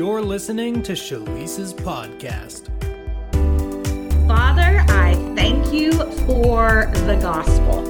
You're listening to Schlyce's podcast. Father, I thank you for the gospel.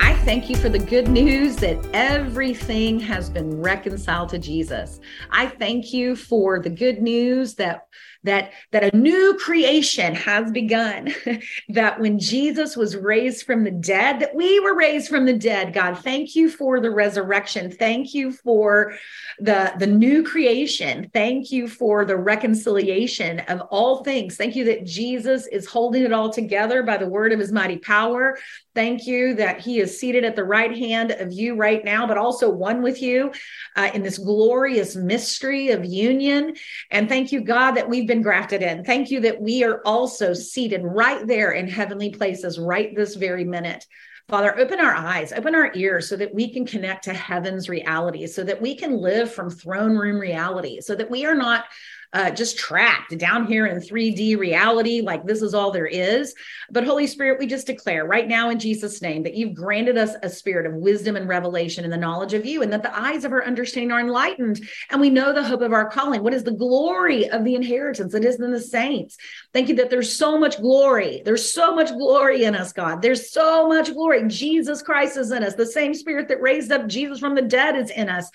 I thank you for the good news that everything has been reconciled to Jesus. I thank you for the good news that that that a new creation has begun. That when jesus was raised from the dead that we were raised from the dead god. Thank you for the resurrection. Thank you for the the new creation. Thank you for the reconciliation of all things. Thank you that jesus is holding it all together by the word of his mighty power. Thank you that he is seated at the right hand of you right now but also one with you uh, in this glorious mystery of union. And thank you god that we've been grafted in. Thank you that we are also seated right there in heavenly places right this very minute. Father, open our eyes, open our ears so that we can connect to heaven's reality, so that we can live from throne room reality, so that we are not uh, just trapped down here in 3D reality, like this is all there is. But Holy Spirit, we just declare right now in Jesus' name that you've granted us a spirit of wisdom and revelation and the knowledge of you, and that the eyes of our understanding are enlightened. And we know the hope of our calling. What is the glory of the inheritance that is in the saints? Thank you that there's so much glory. There's so much glory in us, God. There's so much glory. Jesus Christ is in us. The same spirit that raised up Jesus from the dead is in us.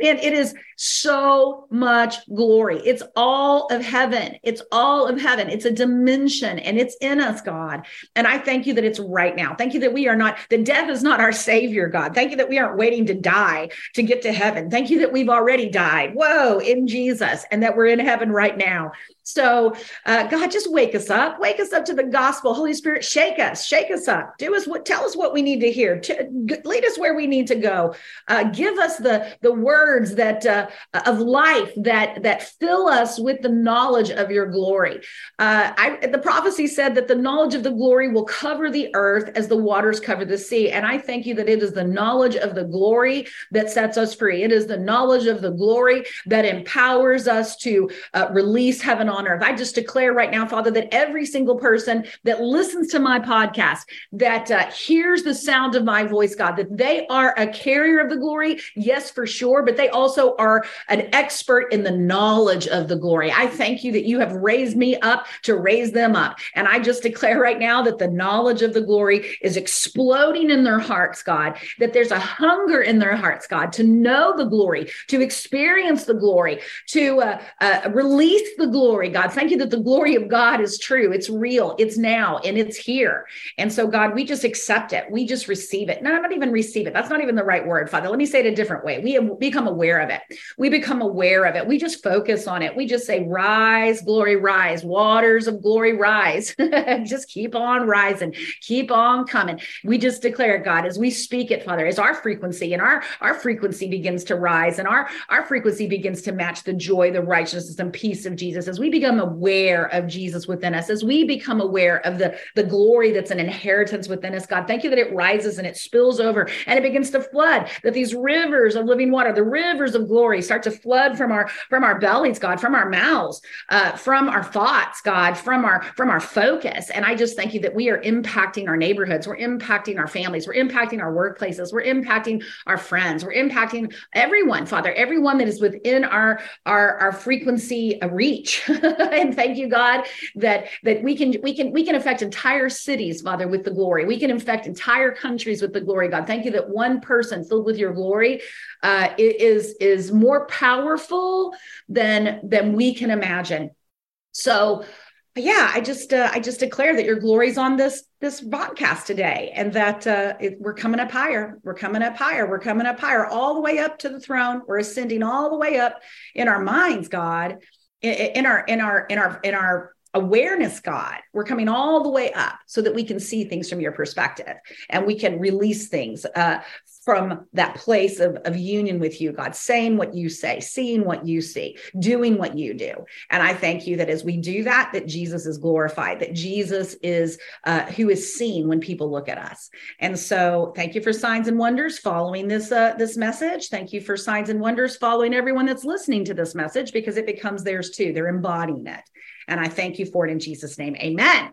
Man, it is so much glory. It's all of heaven. It's all of heaven. It's a dimension and it's in us, God. And I thank you that it's right now. Thank you that we are not, the death is not our savior, God. Thank you that we aren't waiting to die to get to heaven. Thank you that we've already died. Whoa, in Jesus, and that we're in heaven right now. So, uh, God, just wake us up. Wake us up to the gospel. Holy Spirit, shake us, shake us up. Do us what, tell us what we need to hear. Lead us where we need to go. Uh, give us the the words that uh, of life that that fill us with the knowledge of your glory. Uh, I, the prophecy said that the knowledge of the glory will cover the earth as the waters cover the sea. And I thank you that it is the knowledge of the glory that sets us free. It is the knowledge of the glory that empowers us to uh, release heaven on on earth. I just declare right now, Father, that every single person that listens to my podcast, that uh, hears the sound of my voice, God, that they are a carrier of the glory, yes, for sure, but they also are an expert in the knowledge of the glory. I thank you that you have raised me up to raise them up. And I just declare right now that the knowledge of the glory is exploding in their hearts, God, that there's a hunger in their hearts, God, to know the glory, to experience the glory, to uh, uh, release the glory, God. Thank you that the glory of God is true. It's real. It's now and it's here. And so, God, we just accept it. We just receive it. No, not even receive it. That's not even the right word, Father. Let me say it a different way. We become aware of it. We become aware of it. We just focus on it. We just say, rise, glory, rise, waters of glory, rise. just keep on rising, keep on coming. We just declare it, God, as we speak it, Father, as our frequency and our, our frequency begins to rise and our, our frequency begins to match the joy, the righteousness, and peace of Jesus. As we become aware of Jesus within us, as we become aware of the, the glory that's an inheritance within us, God, thank you that it rises and it spills over and it begins to flood, that these rivers of living water, the rivers of glory start to flood from our from our bellies, God, from our mouths, uh, from our thoughts, God, from our from our focus. And I just thank you that we are impacting our neighborhoods, we're impacting our families, we're impacting our workplaces, we're impacting our friends, we're impacting everyone, Father, everyone that is within our our, our frequency reach. and thank you, God, that that we can we can we can affect entire cities, Father, with the glory. We can affect entire countries with the glory, God. Thank you that one person filled with your glory uh, is is more powerful than than we can imagine. So yeah i just uh, i just declare that your glory's on this this podcast today and that uh, it, we're coming up higher we're coming up higher we're coming up higher all the way up to the throne we're ascending all the way up in our minds god in our in our in our in our awareness god we're coming all the way up so that we can see things from your perspective and we can release things uh, from that place of, of union with you god saying what you say seeing what you see doing what you do and i thank you that as we do that that jesus is glorified that jesus is uh, who is seen when people look at us and so thank you for signs and wonders following this uh, this message thank you for signs and wonders following everyone that's listening to this message because it becomes theirs too they're embodying it and I thank you for it in Jesus' name. Amen.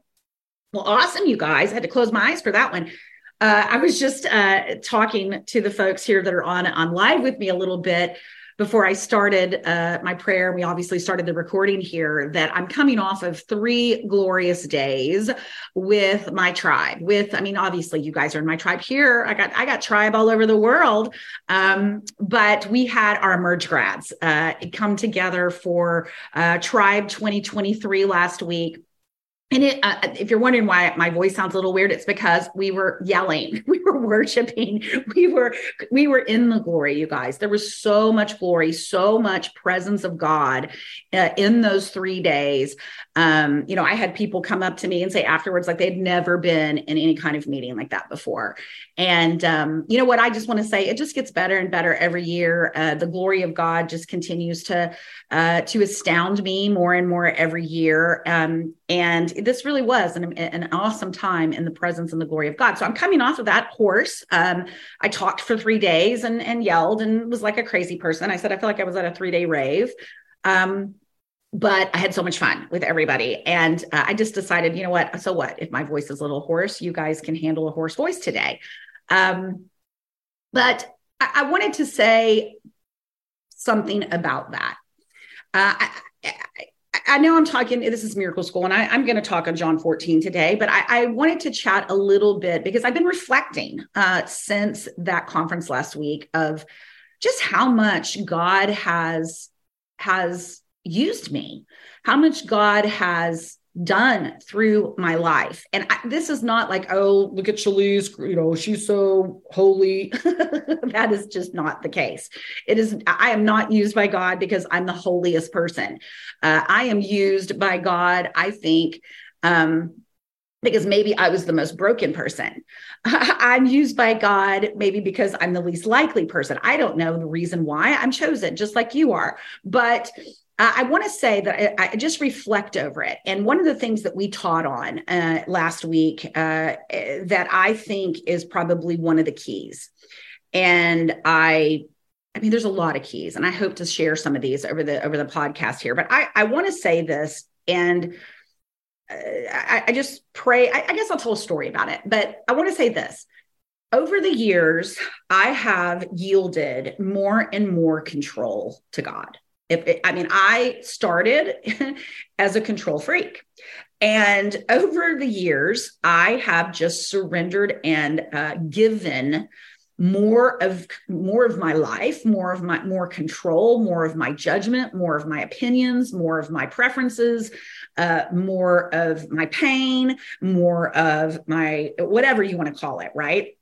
Well, awesome, you guys. I had to close my eyes for that one. Uh, I was just uh, talking to the folks here that are on on live with me a little bit before I started uh, my prayer. We obviously started the recording here that I'm coming off of three glorious days with my tribe. With, I mean, obviously you guys are in my tribe here. I got I got tribe all over the world, um, but we had our emerge grads uh, come together for uh, Tribe 2023 last week and it, uh, if you're wondering why my voice sounds a little weird, it's because we were yelling, we were worshiping, we were we were in the glory. You guys, there was so much glory, so much presence of God uh, in those three days. Um, you know, I had people come up to me and say afterwards, like they'd never been in any kind of meeting like that before. And um, you know what? I just want to say, it just gets better and better every year. Uh, the glory of God just continues to uh, to astound me more and more every year. Um, and this really was an, an awesome time in the presence and the glory of God. So I'm coming off of that horse. Um, I talked for three days and, and yelled and was like a crazy person. I said, I feel like I was at a three day rave. Um, but I had so much fun with everybody. And uh, I just decided, you know what? So what? If my voice is a little hoarse, you guys can handle a hoarse voice today. Um, but I, I wanted to say something about that. Uh, I, I, I know I'm talking, this is Miracle School, and I, am going to talk on John 14 today, but I, I, wanted to chat a little bit because I've been reflecting uh, since that conference last week of just how much God has has used me, how much God has done through my life. And I, this is not like, oh, look at Schlyce, you know, she's so holy. that is just not the case. It is, I am not used by God because I'm the holiest person. Uh, I am used by God, I think, um, because maybe I was the most broken person. I'm used by God maybe because I'm the least likely person. I don't know the reason why I'm chosen, just like you are. But I want to say that I, I, just reflect over it. And one of the things that we taught on uh, last week uh, that I think is probably one of the keys. And I, I mean, there's a lot of keys, and I hope to share some of these over the over the podcast here. But I, I want to say this, and uh, I, I, just pray. I, I guess I'll tell a story about it, but I want to say this. Over the years, I have yielded more and more control to God if it, I mean, I started as a control freak. And over the years, I have just surrendered and uh, given more of more of my life more of my more control more of my judgment more of my opinions more of my preferences uh, more of my pain more of my whatever you want to call it right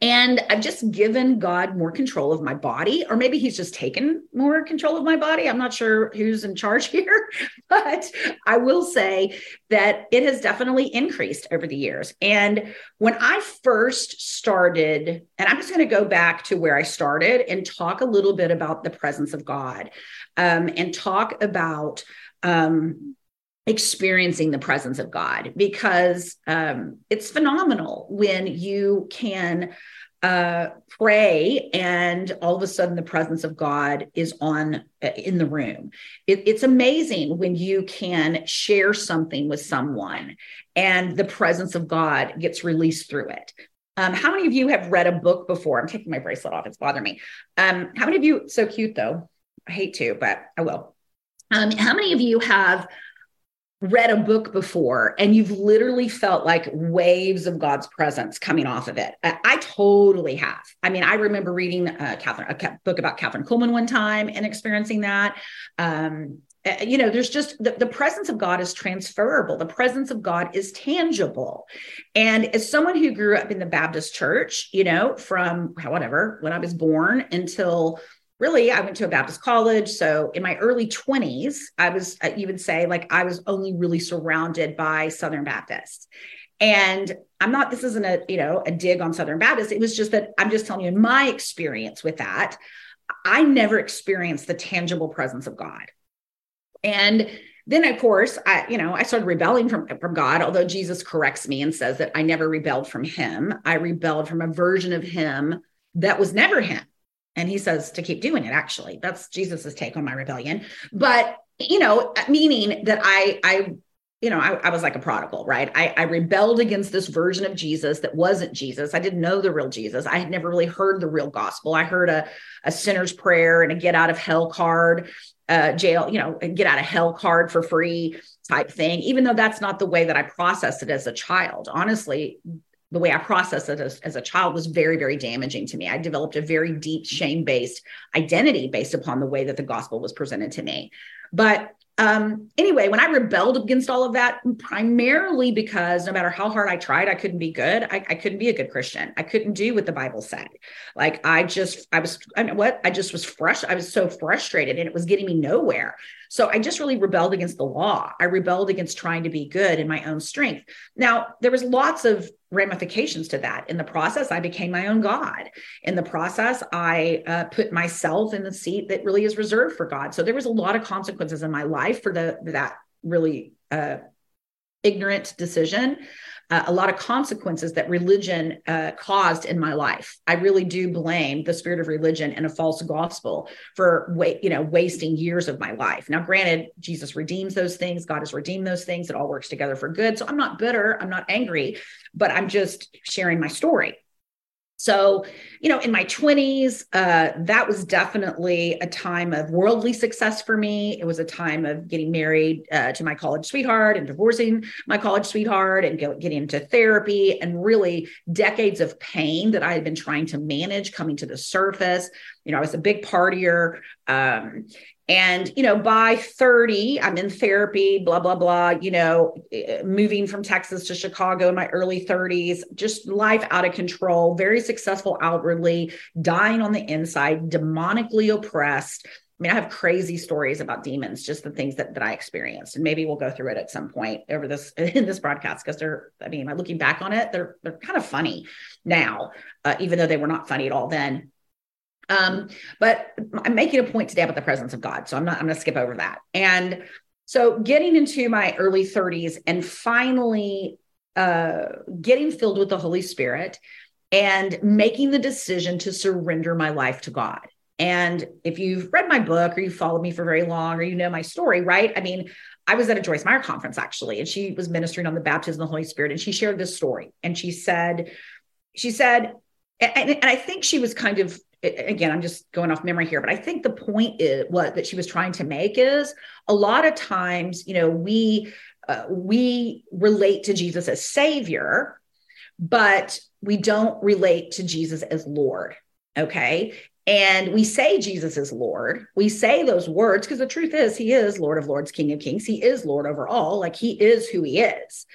and I've just given God more control of my body, or maybe He's just taken more control of my body. I'm not sure who's in charge here, but I will say that it has definitely increased over the years. And when I first started, and I'm just going to go back to where I started and talk a little bit about the presence of God um, and talk about um, experiencing the presence of God because um, it's phenomenal when you can uh, pray and all of a sudden the presence of God is on uh, in the room. It, it's amazing when you can share something with someone and the presence of God gets released through it. Um, how many of you have read a book before? I'm taking my bracelet off; it's bothering me. Um, how many of you? So cute though. I hate to, but I will. Um, how many of you have read a book before and you've literally felt like waves of God's presence coming off of it. I, I totally have. I mean, I remember reading uh, Kathryn, a book about Kathryn Kuhlman one time and experiencing that. Um, uh, you know, there's just the, the presence of God is transferable. The presence of God is tangible. And as someone who grew up in the Baptist church, you know, from whatever, when I was born until really i went to a baptist college. So in my early 20s i was you would say like i was only really surrounded by southern baptists. And i'm not this isn't a you know a dig on southern baptists. It was just that i'm just telling you in my experience with that i never experienced the tangible presence of god. And then of course i you know i started rebelling from from god although jesus corrects me and says that i never rebelled from him. I rebelled from a version of him that was never him and he says to keep doing it, actually. That's Jesus's take on my rebellion. But, you know, meaning that I, I, you know, I, I, was like a prodigal, right? I, I rebelled against this version of Jesus that wasn't Jesus. I didn't know the real Jesus. I had never really heard the real gospel. I heard a, a sinner's prayer and a get out of hell card, uh, jail, you know, get out of hell card for free type thing, even though that's not the way that I processed it as a child. Honestly, the way I processed it as, as a child was very, very damaging to me. I developed a very deep shame based identity based upon the way that the gospel was presented to me. But um, anyway, when I rebelled against all of that, primarily because no matter how hard I tried, I couldn't be good. I, I couldn't be a good Christian. I couldn't do what the Bible said. Like I just, I was, I know what, I just was fresh. I was so frustrated and it was getting me nowhere. So I just really rebelled against the law. I rebelled against trying to be good in my own strength. Now, there was lots of ramifications to that. In the process, I became my own God. In the process, I uh, put myself in the seat that really is reserved for God. So there was a lot of consequences in my life for the that really uh, ignorant decision uh, a lot of consequences that religion uh, caused in my life. I really do blame the spirit of religion and a false gospel for wa- you know wasting years of my life. Now, granted, Jesus redeems those things. God has redeemed those things. It all works together for good. So I'm not bitter. I'm not angry, but I'm just sharing my story. So, you know, in my 20s, uh, that was definitely a time of worldly success for me. It was a time of getting married uh, to my college sweetheart and divorcing my college sweetheart and go, getting into therapy and really decades of pain that I had been trying to manage coming to the surface. You know, I was a big partier. Um, and, you know, by 30, I'm in therapy, blah, blah, blah, you know, eh, moving from Texas to Chicago in my early 30s, just life out of control, very successful outwardly, dying on the inside, demonically oppressed. I mean, I have crazy stories about demons, just the things that, that I experienced. And maybe we'll go through it at some point over this in this broadcast because they're, I mean, looking back on it, they're they're kind of funny now, uh, even though they were not funny at all then. Um, but I'm making a point today about the presence of God. So I'm not, I'm going to skip over that. And so getting into my early 30s and finally uh, getting filled with the Holy Spirit and making the decision to surrender my life to God. And if you've read my book or you followed me for very long or you know my story, right? I mean, I was at a Joyce Meyer conference actually, and she was ministering on the baptism of the Holy Spirit. And she shared this story. And she said, she said, and, and I think she was kind of again, I'm just going off memory here, but I think the point is what that she was trying to make is a lot of times, you know, we uh, we relate to Jesus as Savior, but we don't relate to Jesus as Lord. Okay. And we say Jesus is Lord. We say those words because the truth is, He is Lord of Lords, King of Kings. He is Lord over all. Like He is who He is.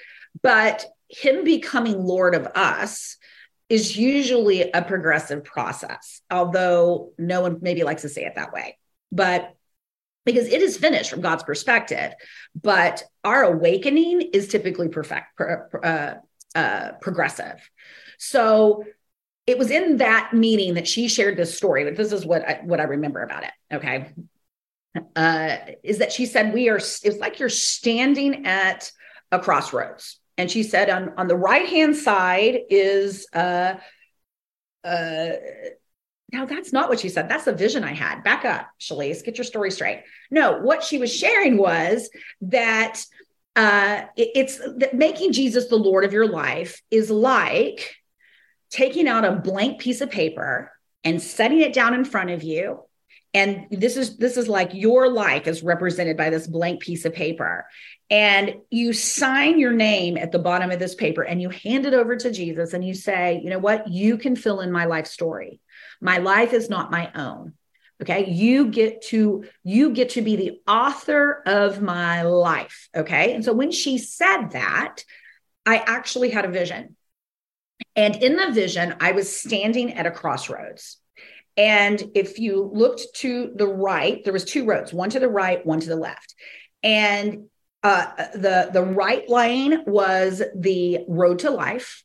But Him becoming Lord of us is usually a progressive process, although no one maybe likes to say it that way. But because it is finished from God's perspective, but our awakening is typically perfect, uh, uh, progressive. So it was in that meeting that she shared this story, but this is what I, what I remember about it. Okay, uh, is that she said we are. It's like you're standing at a crossroads, and she said on on the right hand side is uh uh now that's not what she said. That's the vision i had. Back up Schlyce, get your story straight. No what she was sharing was that uh it, it's that making jesus the lord of your life is like taking out a blank piece of paper and setting it down in front of you and this is this is like your life is represented by this blank piece of paper and you sign your name at the bottom of this paper and you hand it over to Jesus and you say, you know what? You can fill in my life story. My life is not my own. Okay. You get to, you get to be the author of my life. Okay. And so when she said that, I actually had a vision. And in the vision, I was standing at a crossroads. And if you looked to the right, there was two roads, one to the right, one to the left. And uh, the the right lane was the road to life.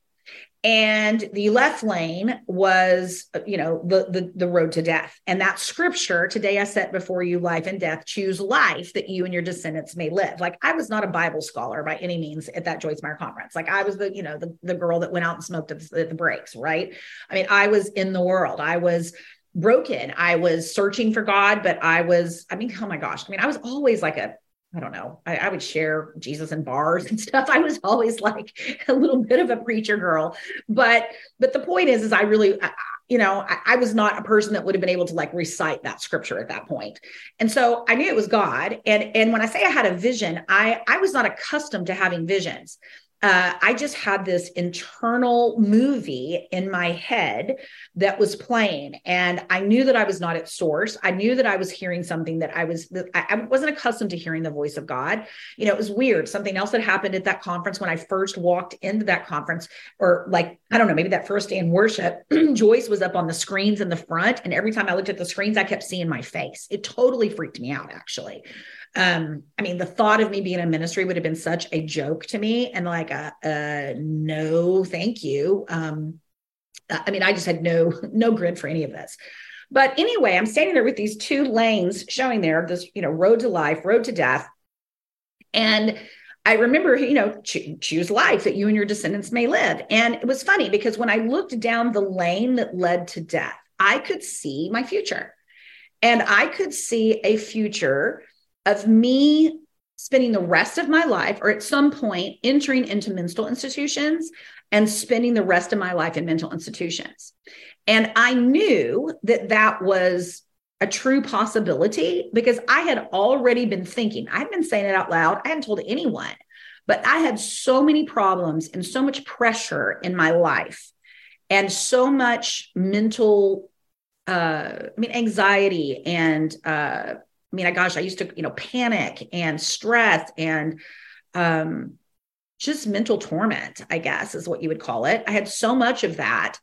And the left lane was you know the, the the road to death. And that scripture today i set before you life and death. Choose life that you and your descendants may live. Like i was not a bible scholar by any means at that joyce meyer conference. Like i was the you know the, the girl that went out and smoked at the, at the breaks right? I mean i was in the world. I was broken i was searching for god but i was i mean oh my gosh i mean i was always like a I don't know. I, I, would share Jesus in bars and stuff. I was always like a little bit of a preacher girl, but but the point is, is I really, you know, I, I, was not a person that would have been able to like recite that scripture at that point. And so I knew it was God. And and when I say I had a vision, I I was not accustomed to having visions uh, I just had this internal movie in my head that was playing, and I knew that I was not at source. I knew that I was hearing something that I was that I wasn't accustomed to hearing the voice of God. You know, it was weird. Something else that happened at that conference when I first walked into that conference, or like I don't know, maybe that first day in worship, Joyce was up on the screens in the front, and every time I looked at the screens, I kept seeing my face. It totally freaked me out, actually um i mean the thought of me being in ministry would have been such a joke to me and like a, no thank you um i mean i just had no no grid for any of this but anyway i'm standing there with these two lanes showing there this you know road to life road to death and I remember, you know, choose life that you and your descendants may live. And it was funny because when I looked down the lane that led to death, I could see my future. And I could see a future of me spending the rest of my life or at some point entering into mental institutions and spending the rest of my life in mental institutions. And I knew that that was a true possibility because I had already been thinking, I had been saying it out loud. I hadn't told anyone, but I had so many problems and so much pressure in my life and so much mental, uh, I mean, anxiety and uh, mean, I gosh, I used to, you know, panic and stress and um, just mental torment, I guess is what you would call it. I had so much of that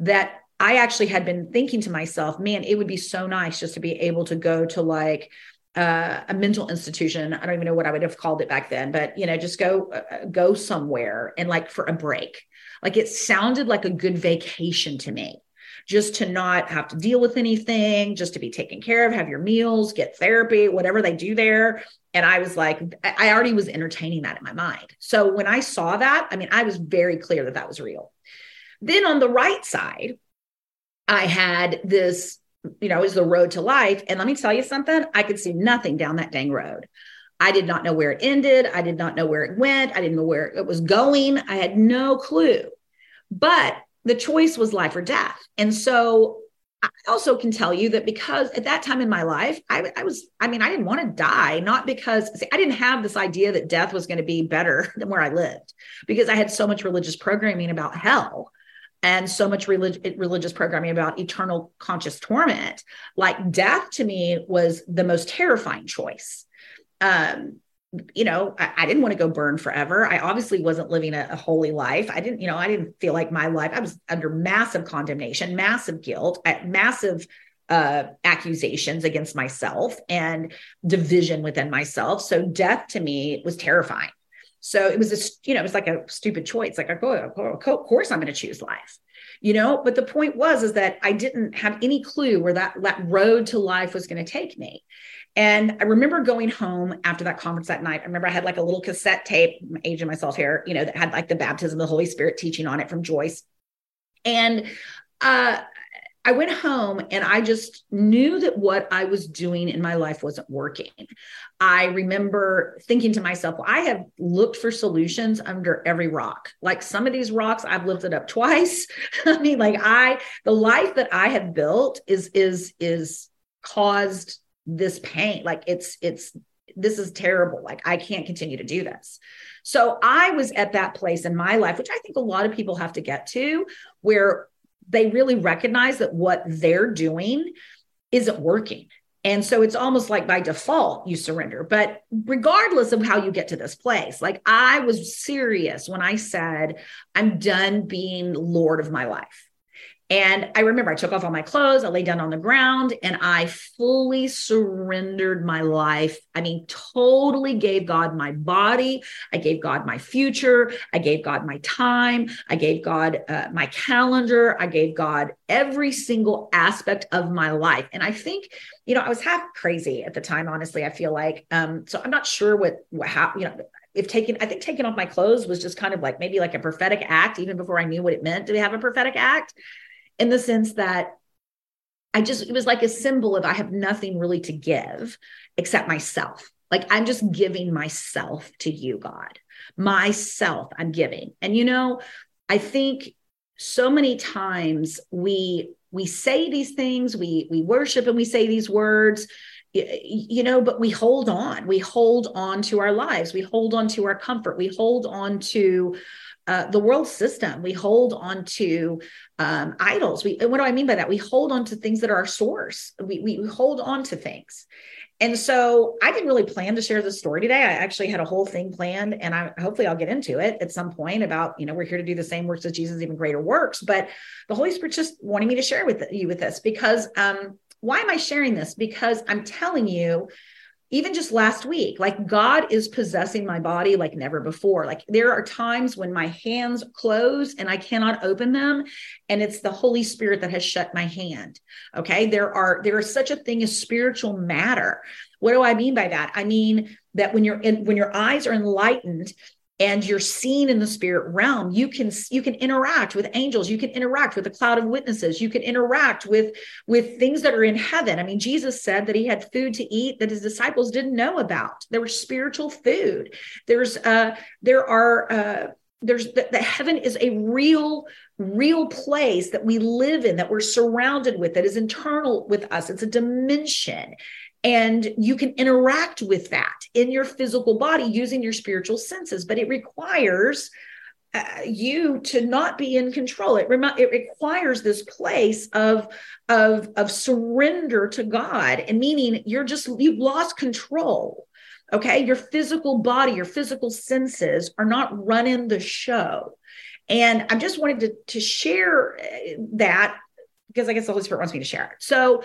that I actually had been thinking to myself, man, it would be so nice just to be able to go to like uh, a mental institution. I don't even know what I would have called it back then, but you know, just go uh, go somewhere and like for a break. Like it sounded like a good vacation to me just to not have to deal with anything, just to be taken care of, have your meals, get therapy, whatever they do there. And I was like, I already was entertaining that in my mind. So when I saw that, I mean, I was very clear that that was real. Then on the right side, I had this, you know, is the road to life. And let me tell you something, I could see nothing down that dang road. I did not know where it ended. I did not know where it went. I didn't know where it was going. I had no clue. But the choice was life or death. And so I also can tell you that because at that time in my life, I, I was, I mean, I didn't want to die, not because see, I didn't have this idea that death was going to be better than where I lived, because I had so much religious programming about hell and so much relig- religious programming about eternal conscious torment. Like death to me was the most terrifying choice. Um, you know, I, I, didn't want to go burn forever. I obviously wasn't living a, a, holy life. I didn't, you know, I didn't feel like my life, I was under massive condemnation, massive guilt, massive uh, accusations against myself and division within myself. So death to me was terrifying. So it was a, you know, it was like a stupid choice. Like, of course I'm going to choose life, you know. But the point was, is that I didn't have any clue where that that road to life was going to take me. And I remember going home after that conference that night. I remember I had like a little cassette tape, aging myself here, you know, that had like the baptism of the Holy Spirit teaching on it from Joyce. And uh, I went home and I just knew that what I was doing in my life wasn't working. I remember thinking to myself, well, I have looked for solutions under every rock. Like some of these rocks, I've lifted up twice. I mean, like I, the life that I have built is, is, is caused this pain like it's it's this is terrible like i can't continue to do this so i was at that place in my life which i think a lot of people have to get to where they really recognize that what they're doing isn't working and so it's almost like by default you surrender. But regardless of how you get to this place, like I was serious when I said, I'm done being Lord of my life. And I remember I took off all my clothes, I lay down on the ground, and I fully surrendered my life. I mean, totally gave God my body. I gave God my future. I gave God my time. I gave God uh, my calendar. I gave God every single aspect of my life. And I think, you know, I was half crazy at the time, honestly. I feel like, um, so I'm not sure what, what happened, you know, if taking, I think taking off my clothes was just kind of like maybe like a prophetic act, even before I knew what it meant to have a prophetic act in the sense that I just, it was like a symbol of I have nothing really to give except myself. Like I'm just giving myself to you, God. Myself, I'm giving. And you know, I think so many times we we say these things, we we worship and we say these words, you know, but we hold on. We hold on to our lives. We hold on to our comfort. We hold on to uh, the world system. We hold on to um, idols. We, what do I mean by that? We hold on to things that are our source. We, we, we hold on to things. And so I didn't really plan to share this story today. I actually had a whole thing planned, and I hopefully I'll get into it at some point about, you know, we're here to do the same works as Jesus, even greater works. But the Holy Spirit just wanting me to share with you with this because um, why am I sharing this? Because I'm telling you even just last week, like God is possessing my body like never before. Like there are times when my hands close and I cannot open them, and it's the Holy Spirit that has shut my hand. Okay. There are, there is such a thing as spiritual matter. What do I mean by that? I mean that when you're in, when your eyes are enlightened, and you're seen in the spirit realm you can you can interact with angels you can interact with a cloud of witnesses you can interact with with things that are in heaven. I mean jesus said that he had food to eat that his disciples didn't know about. There was spiritual food. There's uh there are uh there's the, the heaven is a real real place that we live in that we're surrounded with that is internal with us. It's a dimension and you can interact with that in your physical body using your spiritual senses, but it requires uh, you to not be in control. It, rem- it requires this place of, of, of surrender to God, and meaning you're just, you've lost control. Okay. Your physical body, your physical senses are not running the show. And I just wanted to, to share uh, that because I guess the Holy Spirit wants me to share it. So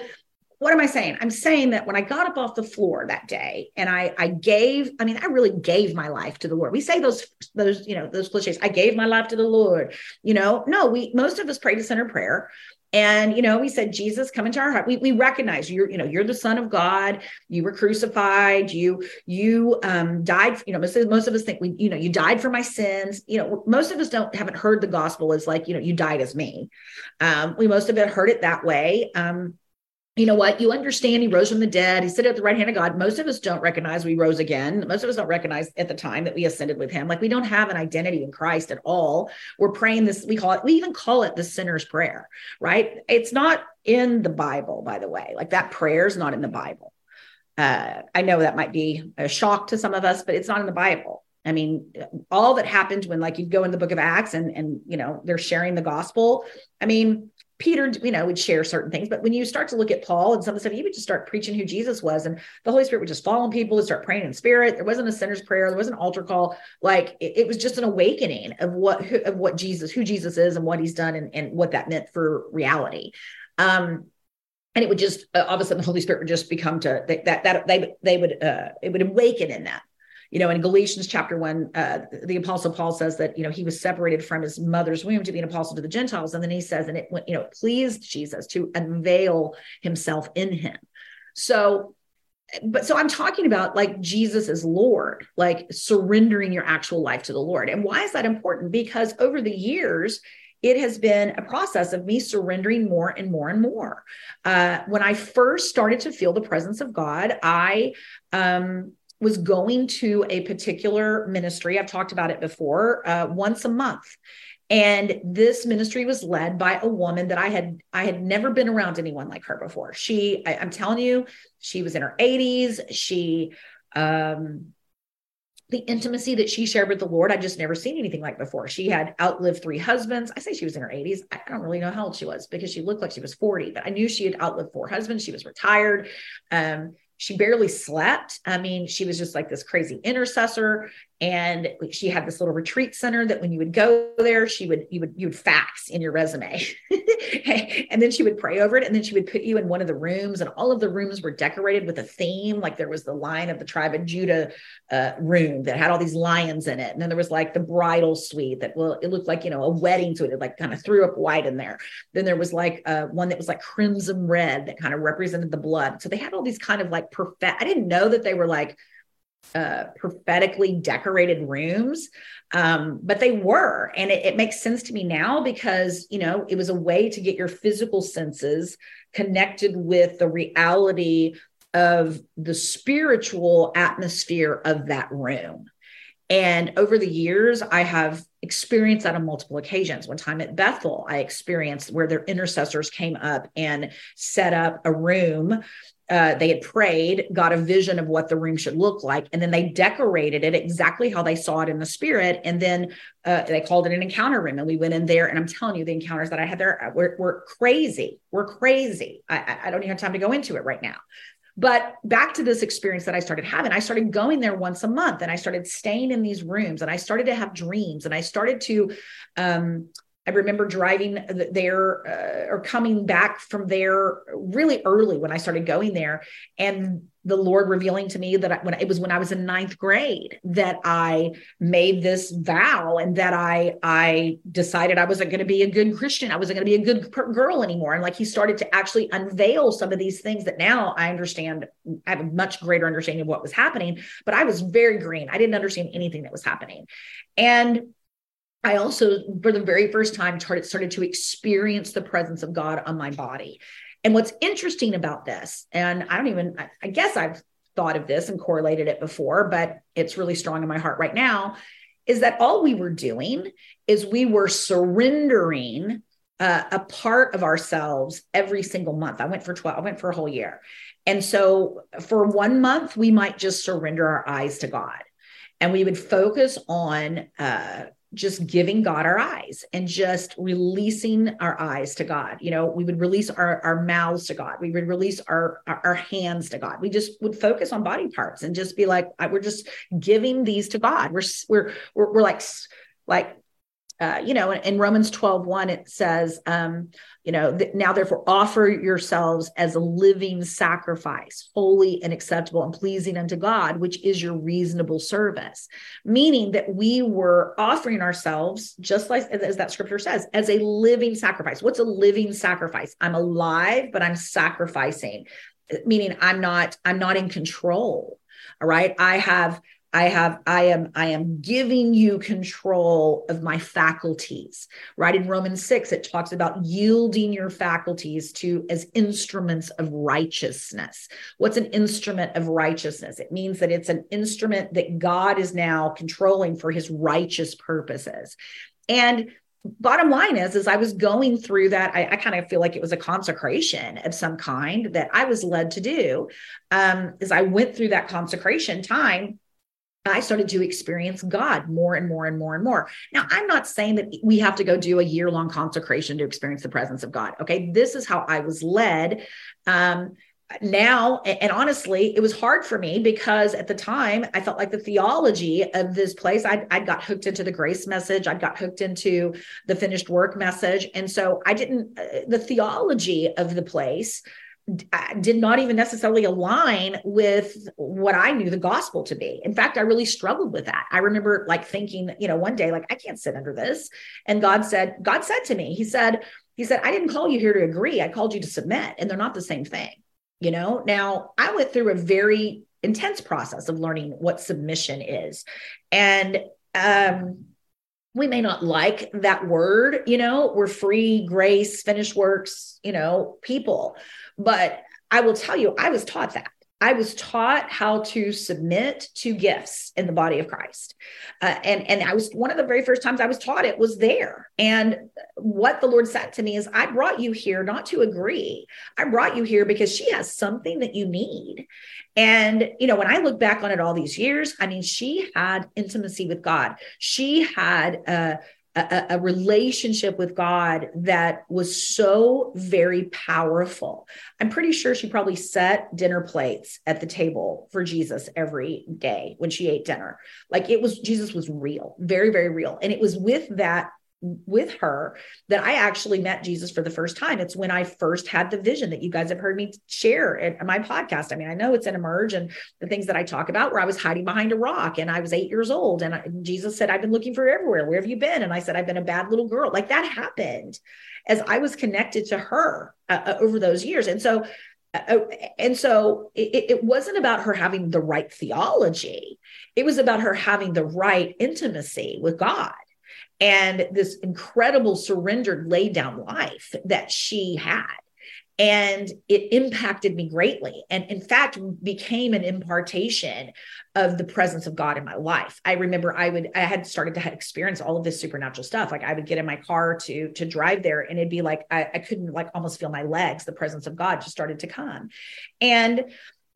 what am I saying? I'm saying that when I got up off the floor that day and I I gave, I mean, I really gave my life to the Lord. We say those those, you know, those cliches. I gave my life to the Lord. You know, no, we most of us pray to center prayer. And you know, we said, Jesus, come into our heart. We, we recognize you're, you know, you're the Son of God. You were crucified. You you um, died. You know, most of, most of us think we, you know, you died for my sins. You know, most of us don't haven't heard the gospel as like, you know, you died as me. Um, we most of it heard it that way. Um, you know what? You understand he rose from the dead. He sit at the right hand of God. Most of us don't recognize we rose again. Most of us don't recognize at the time that we ascended with him. Like we don't have an identity in Christ at all. We're praying this, we call it, we even call it the sinner's prayer, right? It's not in the Bible, by the way. Like that prayer is not in the Bible. Uh, I know that might be a shock to some of us, but it's not in the Bible. I mean, all that happened when like you go in the book of Acts and and you know they're sharing the gospel. I mean, Peter, you know, would share certain things, but when you start to look at Paul and some of the stuff, he would just start preaching who Jesus was, and the Holy Spirit would just fall on people and start praying in spirit. There wasn't a sinner's prayer, there wasn't an altar call. Like it, it was just an awakening of what who, of what Jesus, who Jesus is, and what He's done, and, and what that meant for reality. Um, and it would just uh, all of a sudden the Holy Spirit would just become to that that they they would uh, it would awaken in that you know in galatians chapter 1 uh, the apostle paul says that you know he was separated from his mother's womb to be an apostle to the gentiles. And then he says and it you know pleased jesus to unveil himself in him. So but so i'm talking about like jesus is lord like surrendering your actual life to the lord. And why is that important? Because over the years it has been a process of me surrendering more and more and more. Uh, when I first started to feel the presence of God, I um, was going to a particular ministry. I've talked about it before, uh, once a month. And this ministry was led by a woman that I had I had never been around anyone like her before. She, I, am telling you, she was in her 80s. She um the intimacy that she shared with the Lord, I'd just never seen anything like before. She had outlived three husbands. I say she was in her 80s. I don't really know how old she was because she looked like she was 40, but I knew she had outlived four husbands. She was retired. Um, she barely slept. I mean, she was just like this crazy intercessor. And she had this little retreat center that when you would go there, she would, you would, you would fax in your resume. and then she would pray over it. And then she would put you in one of the rooms. And all of the rooms were decorated with a theme. Like there was the Lion of the tribe of Judah uh, room that had all these lions in it. And then there was like the bridal suite that, well, it looked like, you know, a wedding suite. It like kind of threw up white in there. Then there was like uh, one that was like crimson red that kind of represented the blood. So they had all these kind of like perfect, I didn't know that they were like, uh, prophetically decorated rooms, um, but they were, and it, it makes sense to me now because you know it was a way to get your physical senses connected with the reality of the spiritual atmosphere of that room. And over the years, I have experienced that on multiple occasions. One time at Bethel, I experienced where their intercessors came up and set up a room. Uh, they had prayed, got a vision of what the room should look like, and then they decorated it exactly how they saw it in the spirit. And then uh, they called it an encounter room. And we went in there, and I'm telling you, the encounters that I had there were, were crazy. Were crazy. I, I don't even have time to go into it right now. But back to this experience that I started having, I started going there once a month and I started staying in these rooms and I started to have dreams and I started to, um, I remember driving there uh, or coming back from there really early when I started going there, and the Lord revealing to me that I, when it was when I was in ninth grade that I made this vow and that I I decided I wasn't going to be a good Christian, I wasn't going to be a good girl anymore, and like He started to actually unveil some of these things that now I understand. I have a much greater understanding of what was happening, but I was very green. I didn't understand anything that was happening, and I also, for the very first time, started, started to experience the presence of God on my body. And what's interesting about this, and I don't even, I guess I've thought of this and correlated it before, but it's really strong in my heart right now, is that all we were doing is we were surrendering uh, a part of ourselves every single month. I went for 12, I went for a whole year. And so for one month, we might just surrender our eyes to God and we would focus on uh, just giving God our eyes and just releasing our eyes to God. You know, we would release our, our mouths to God. We would release our, our, our hands to God. We just would focus on body parts and just be like, I, we're just giving these to God. We're, we're, we're, we're like, like uh, you know, in, in, Romans 12, 1, it says, um, you know, th- now therefore offer yourselves as a living sacrifice, holy and acceptable and pleasing unto God, which is your reasonable service. Meaning that we were offering ourselves, just like as that scripture says, as a living sacrifice. What's a living sacrifice? I'm alive, but I'm sacrificing, meaning I'm not, I'm not in control. All right. I have I have, I am, I am giving you control of my faculties, right? In Romans 6, it talks about yielding your faculties to as instruments of righteousness. What's an instrument of righteousness? It means that it's an instrument that God is now controlling for his righteous purposes. And bottom line is as i was going through that i, I kind of feel like it was a consecration of some kind that i was led to do um, as i went through that consecration time I started to experience God more and more and more and more. Now, I'm not saying that we have to go do a year long consecration to experience the presence of God. Okay. This is how I was led. Um, now, and honestly, it was hard for me because at the time I felt like the theology of this place, I, I got hooked into the grace message, I got hooked into the finished work message. And so I didn't, uh, the theology of the place did not even necessarily align with what I knew the gospel to be. In fact, I really struggled with that. I remember like thinking, you know, one day, like, I can't sit under this. And God said, God said to me, He said, He said, I didn't call you here to agree. I called you to submit, and they're not the same thing. You know, now I went through a very intense process of learning what submission is. And um, we may not like that word, you know, we're free, grace, finished works, you know, people. But I will tell you, I was taught that. I was taught how to submit to gifts in the body of Christ. Uh, and, and I was one of the very first times I was taught it was there. And what the Lord said to me is, I brought you here not to agree. I brought you here because she has something that you need. And, you know, when I look back on it all these years, I mean, she had intimacy with God. She had, uh, a, a, relationship with God that was so very powerful. I'm pretty sure she probably set dinner plates at the table for Jesus every day when she ate dinner. Like it was, Jesus was real, very, very real. And it was with that with her that I actually met Jesus for the first time. It's when I first had the vision that you guys have heard me share in my podcast. I mean, I know it's an emerge and the things that I talk about where I was hiding behind a rock and I was eight years old. And I, Jesus said, I've been looking for everywhere. Where have you been? And I said, I've been a bad little girl. Like that happened as I was connected to her uh, uh over those years. And so, uh, uh and so it, it wasn't about her having the right theology. It was about her having the right intimacy with God and this incredible surrendered lay down life that she had. And it impacted me greatly. And in fact became an impartation of the presence of god in my life. I remember i would i had started to experience all of this supernatural stuff. Like i would get in my car to to drive there and it'd be like I, I couldn't like almost feel my legs the presence of god just started to come. And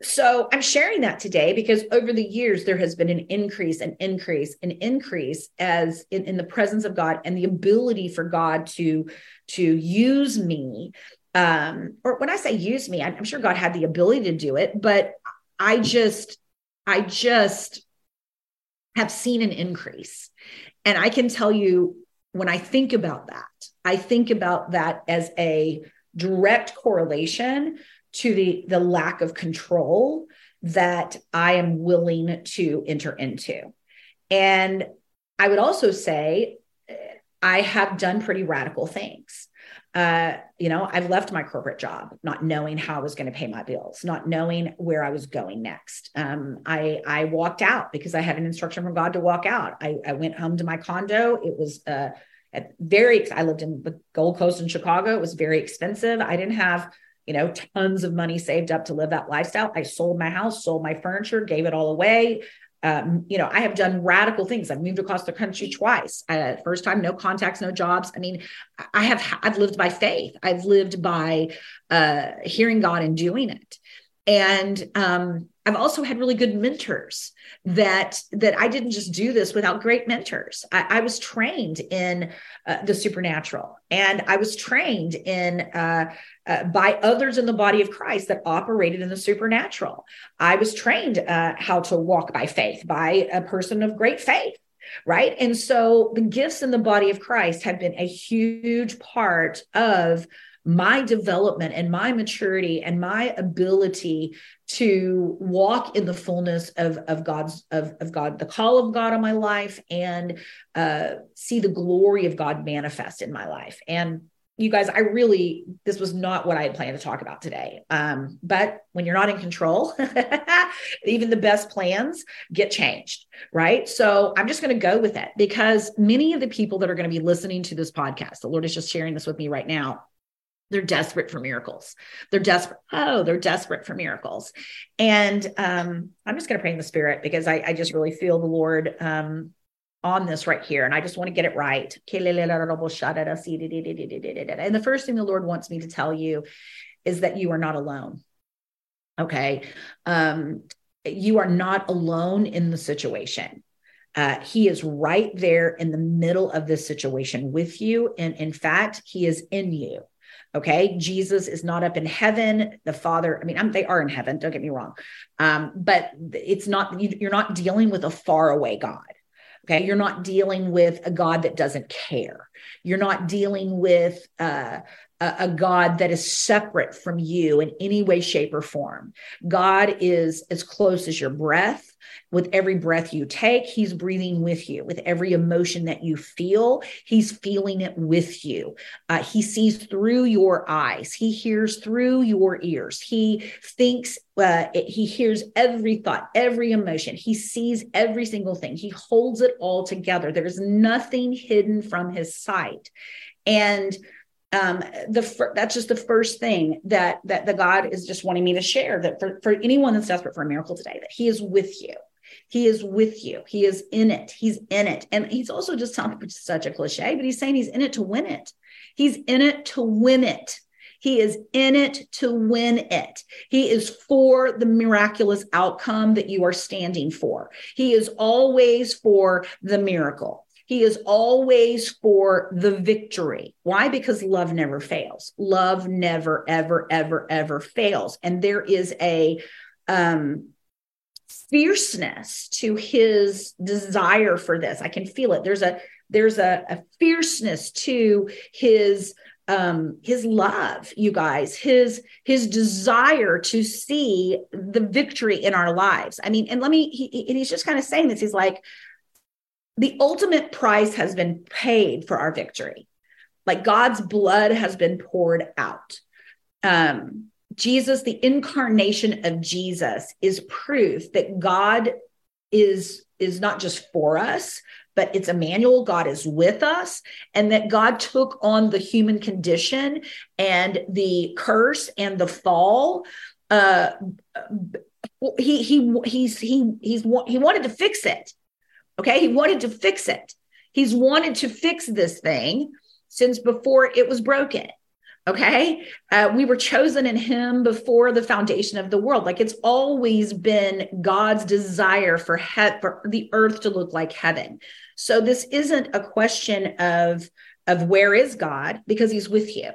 so I'm sharing that today because over the years there has been an increase, an increase, an increase as in, in the presence of God and the ability for God to to use me. Um, or when I say use me, I'm, I'm sure God had the ability to do it, but I just, I just have seen an increase. And I can tell you when I think about that, I think about that as a direct correlation to the the lack of control that I am willing to enter into. And I would also say I have done pretty radical things. Uh, you know, I've left my corporate job, not knowing how I was going to pay my bills, not knowing where I was going next. Um, I I walked out because I had an instruction from God to walk out. I, I went home to my condo. It was uh, very. I lived in the Gold Coast in Chicago. It was very expensive. I didn't have you know, tons of money saved up to live that lifestyle. I sold my house, sold my furniture, gave it all away. Um, you know, I have done radical things. I've moved across the country twice. Uh, first time, no contacts, no jobs. I mean, I have I've lived by faith. I've lived by uh, hearing God and doing it. And um, I've also had really good mentors that that I didn't just do this without great mentors. I, I was trained in uh, the supernatural, and I was trained in uh, uh, by others in the body of Christ that operated in the supernatural. I was trained uh, how to walk by faith by a person of great faith. Right. And so the gifts in the body of Christ have been a huge part of my development and my maturity and my ability to walk in the fullness of, of God's of, of God, the call of God on my life and uh, see the glory of God manifest in my life. And you guys, I really, this was not what I had planned to talk about today. Um, but when you're not in control, even the best plans get changed, right? So I'm just going to go with it because many of the people that are going to be listening to this podcast, the Lord is just sharing this with me right now they're desperate for miracles. They're desperate. Oh, they're desperate for miracles. And um, I'm just going to pray in the spirit because I, I just really feel the Lord um, on this right here. And I just want to get it right. And the first thing the Lord wants me to tell you is that you are not alone. Okay. Um, you are not alone in the situation. Uh, he is right there in the middle of this situation with you. And in fact, he is in you. Okay. Jesus is not up in heaven. The Father, I mean, I'm, they are in heaven, don't get me wrong. Um, but it's not, you, you're not dealing with a faraway God. Okay. You're not dealing with a God that doesn't care. You're not dealing with uh, a, a God that is separate from you in any way, shape, or form. God is as close as your breath. With every breath you take, He's breathing with you. With every emotion that you feel, He's feeling it with you. Uh, he sees through your eyes, He hears through your ears. He thinks, uh, He hears every thought, every emotion. He sees every single thing. He holds it all together. There's nothing hidden from His sight. And um, the that's just the first thing that that the God is just wanting me to share that for, for anyone that's desperate for a miracle today, that He is with you. He is with you. He is in it. He's in it. And he's also just telling which is such a cliche, but he's saying he's in it to win it. He's in it to win it. He is in it to win it. He is for the miraculous outcome that you are standing for. He is always for the miracle. He is always for the victory. Why? Because love never fails. Love never, ever, ever, ever fails. And there is a um, fierceness to his desire for this. I can feel it. There's a there's a, a fierceness to his um his love you guys his his desire to see the victory in our lives i mean and let me he, he's just kind of saying this he's like the ultimate price has been paid for our victory. Like God's blood has been poured out. Um, Jesus, the incarnation of Jesus, is proof that God is is not just for us, but it's Emmanuel. God is with us, and that God took on the human condition and the curse and the fall. Uh, he he he's he he's he wanted to fix it. Okay, he wanted to fix it. He's wanted to fix this thing since before it was broken. Okay. Uh, we were chosen in him before the foundation of the world. Like it's always been God's desire for, he- for the earth to look like heaven. So this isn't a question of, of where is God because he's with you.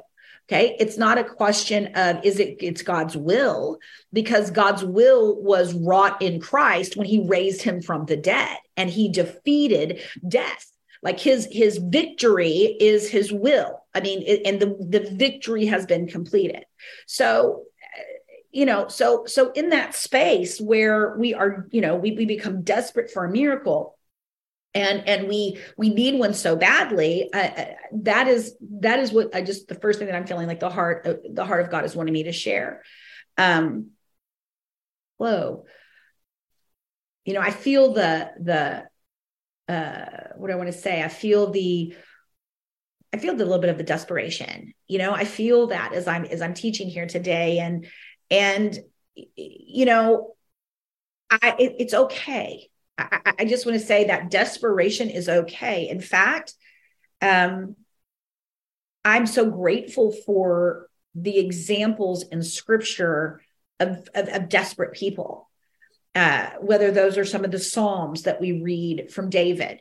Okay. It's not a question of is it it's God's will because God's will was wrought in Christ when he raised him from the dead and he defeated death. Like his his victory is his will. I mean it, and the the victory has been completed. So eh, you know so so in that space where we are you know we, we become desperate for a miracle and and we we need one so badly uh, that is that is what i just the first thing that i'm feeling like the heart uh, the heart of god is wanting me to share um whoa you know i feel the the uh, what I want to say. I feel the I feel the little bit of the desperation. You know, I feel that as I'm as I'm teaching here today, and and you know, I it, it's okay. I, I just want to say that desperation is okay. In fact, um, I'm so grateful for the examples in Scripture of, of, of desperate people uh, whether those are some of the psalms that we read from David,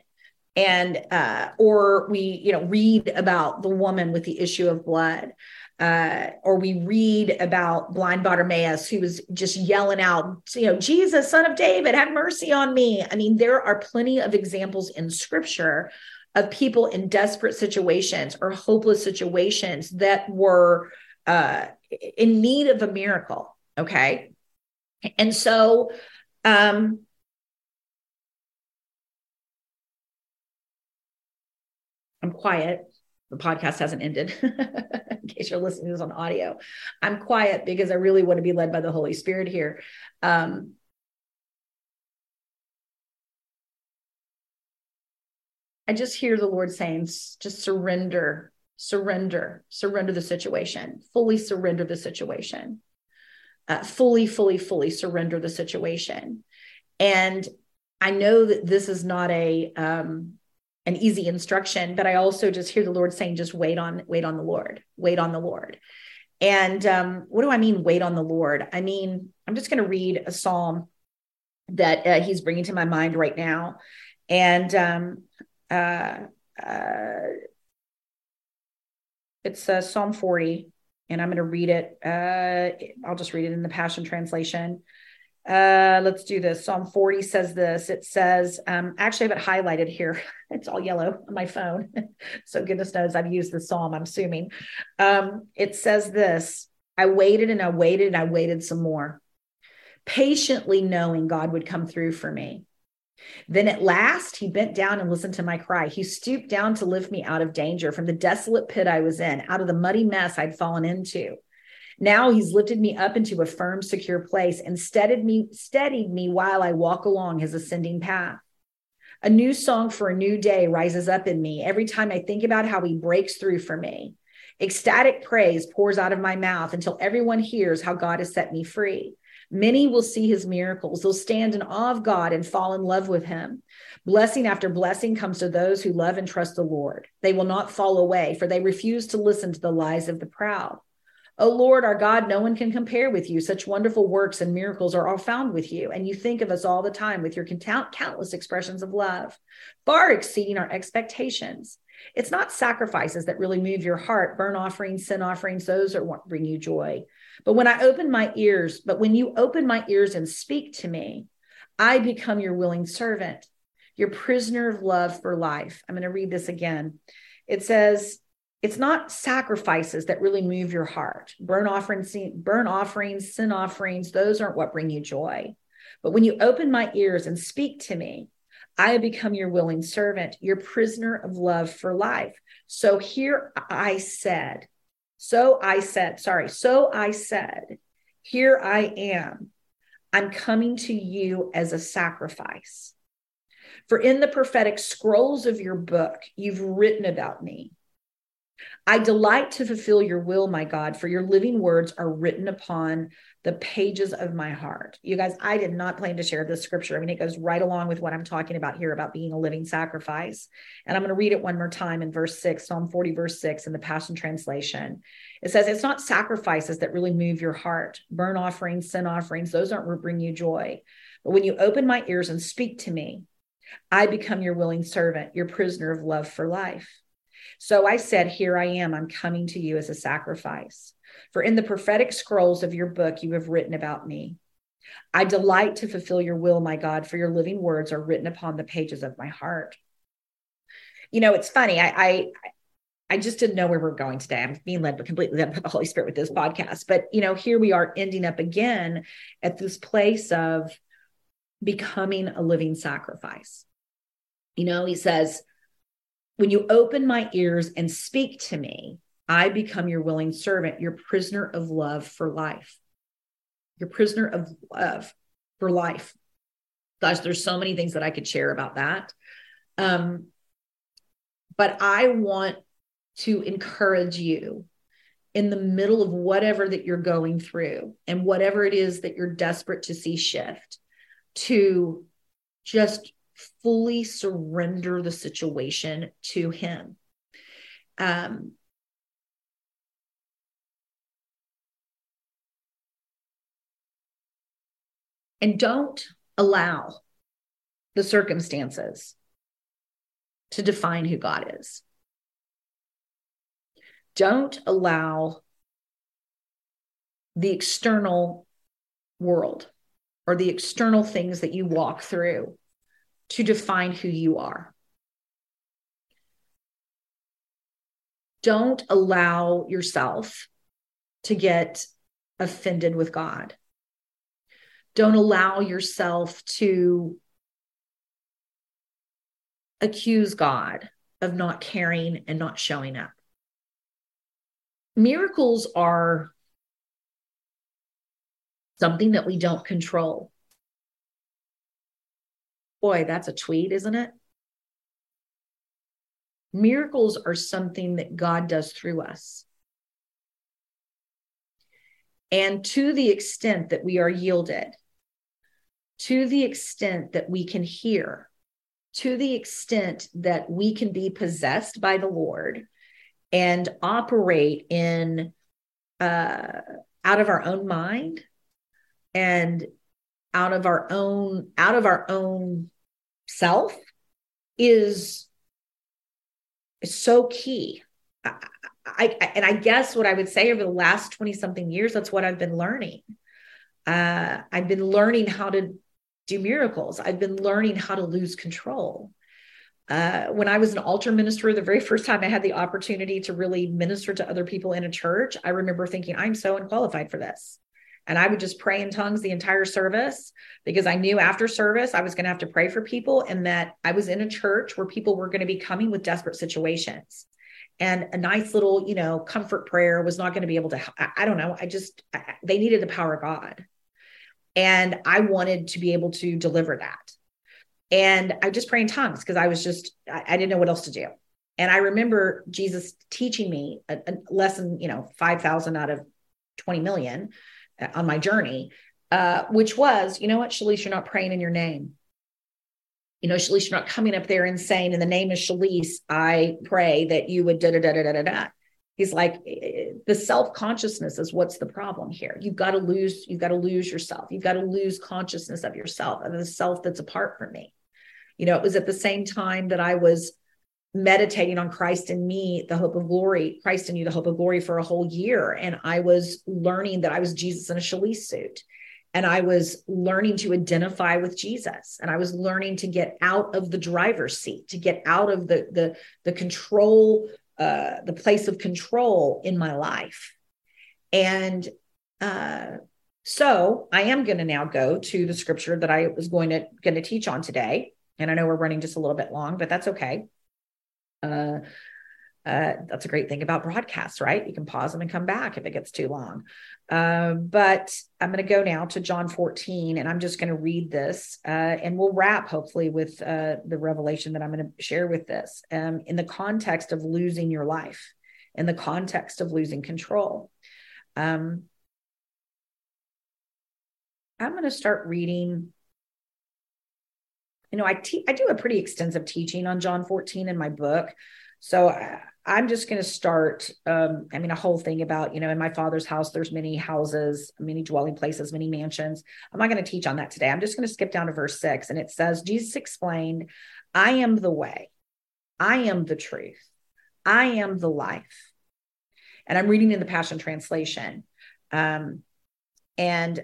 and uh, or we you know read about the woman with the issue of blood. Uh, or we read about blind Bartimaeus who was just yelling out, you know, Jesus, son of David, have mercy on me. I mean, there are plenty of examples in scripture of people in desperate situations or hopeless situations that were uh, in need of a miracle. Okay. And so um, I'm quiet. The podcast hasn't ended, in case you're listening to this on audio. I'm quiet because I really want to be led by the Holy Spirit here. Um, I just hear the Lord saying, just surrender, surrender, surrender the situation, fully surrender the situation uh, fully, fully, fully surrender the situation. And I know that this is not a um, an easy instruction, but I also just hear the Lord saying, just wait on, wait on the Lord, wait on the Lord. And um, what do I mean, wait on the Lord? I mean, I'm just going to read a psalm that uh, He's bringing to my mind right now, and um, uh, uh, it's uh, Psalm 40, and I'm going to read it. Uh, I'll just read it in the Passion Translation. Uh, let's do this. Psalm 40 says this. It says, um, actually, I have it highlighted here. It's all yellow on my phone. so goodness knows I've used the psalm, I'm assuming. Um, it says this I waited and I waited and I waited some more, patiently knowing God would come through for me. Then at last he bent down and listened to my cry. He stooped down to lift me out of danger from the desolate pit I was in, out of the muddy mess I'd fallen into. Now he's lifted me up into a firm, secure place and steadied me, steadied me while I walk along his ascending path. A new song for a new day rises up in me every time I think about how he breaks through for me. Ecstatic praise pours out of my mouth until everyone hears how God has set me free. Many will see his miracles. They'll stand in awe of God and fall in love with him. Blessing after blessing comes to those who love and trust the Lord. They will not fall away, for they refuse to listen to the lies of the proud. O Lord, our God, no one can compare with you. Such wonderful works and miracles are all found with you, and you think of us all the time with your countless expressions of love, far exceeding our expectations. It's not sacrifices that really move your heart, burn offerings, sin offerings, those are what bring you joy. But when I open my ears, but when you open my ears and speak to me, I become your willing servant, your prisoner of love for life. I'm going to read this again. It says, it's not sacrifices that really move your heart. Burn offerings, burn offerings, sin offerings, those aren't what bring you joy. But when you open my ears and speak to me, I have become your willing servant, your prisoner of love for life. So here I said, so I said, sorry, so I said, Here I am. I'm coming to you as a sacrifice. For in the prophetic scrolls of your book, you've written about me. I delight to fulfill your will, my God, for your living words are written upon the pages of my heart. You guys, I did not plan to share this scripture. I mean, it goes right along with what I'm talking about here about being a living sacrifice. And I'm going to read it one more time in verse six, Psalm 40, verse six in the Passion Translation. It says, It's not sacrifices that really move your heart, burn offerings, sin offerings, those aren't what bring you joy. But when you open my ears and speak to me, I become your willing servant, your prisoner of love for life. So I said, Here I am. I'm coming to you as a sacrifice. For in the prophetic scrolls of your book, you have written about me. I delight to fulfill your will, my God, for your living words are written upon the pages of my heart. You know, it's funny. I, I, I just didn't know where we're going today. I'm being led but completely led by the Holy Spirit with this podcast. But you know, here we are ending up again at this place of becoming a living sacrifice. You know, he says, when you open my ears and speak to me, I become your willing servant, your prisoner of love for life. Your prisoner of love for life. Gosh, there's so many things that I could share about that. Um, but I want to encourage you in the middle of whatever that you're going through and whatever it is that you're desperate to see shift to just fully surrender the situation to him um, And don't allow the circumstances to define who God is. Don't allow the external world or the external things that you walk through to define who you are. Don't allow yourself to get offended with God don't allow yourself to accuse God of not caring and not showing up. Miracles are something that we don't control. Boy, that's a tweet, isn't it? Miracles are something that God does through us. And to the extent that we are yielded, to the extent that we can hear, to the extent that we can be possessed by the Lord and operate in uh, out of our own mind and out of our own out of our own self is so key. I, I, and I guess what I would say over the last 20 something years, that's what I've been learning. Uh, I've been learning how to do miracles. I've been learning how to lose control. Uh, when I was an altar minister, the very first time I had the opportunity to really minister to other people in a church, I remember thinking, I'm so unqualified for this. And I would just pray in tongues the entire service because I knew after service I was going to have to pray for people and that I was in a church where people were going to be coming with desperate situations. And a nice little, you know, comfort prayer was not going to be able to, I, I don't know. I just, I, they needed the power of God. And I wanted to be able to deliver that. And I just pray in tongues because I was just, I, I, didn't know what else to do. And I remember Jesus teaching me a, a lesson, you know, 5,000 out of 20 million on my journey, uh, which was, you know what, Schlyce, you're not praying in your name. You know, Schlyce, you're not coming up there and saying, in the name of Schlyce, I pray that you would da da da da da da da. He's like, the self consciousness is what's the problem here. You've got to lose, you've got to lose yourself. You've got to lose consciousness of yourself and the self that's apart from me. You know, it was at the same time that I was meditating on Christ in me, the hope of glory, Christ in you, the hope of glory for a whole year. And I was learning that I was Jesus in a Schlyce suit. And I was learning to identify with Jesus. And I was learning to get out of the driver's seat, to get out of the, the, the control uh, the place of control in my life. And uh, so I am going to now go to the scripture that I was going to going to teach on today. And I know we're running just a little bit long, but that's okay. Uh, Uh, that's a great thing about broadcasts, right? You can pause them and come back if it gets too long. Uh, but I'm going to go now to John 14, and I'm just going to read this, uh, and we'll wrap hopefully with uh, the revelation that I'm going to share with this um, in the context of losing your life, in the context of losing control. Um, I'm going to start reading. You know, I te- I do a pretty extensive teaching on John 14 in my book. So I, I'm just going to start. Um, I mean, a whole thing about, you know, in my father's house, there's many houses, many dwelling places, many mansions. I'm not going to teach on that today. I'm just going to skip down to verse six. And it says, Jesus explained, I am the way, I am the truth, I am the life. And I'm reading in the Passion Translation. Um, and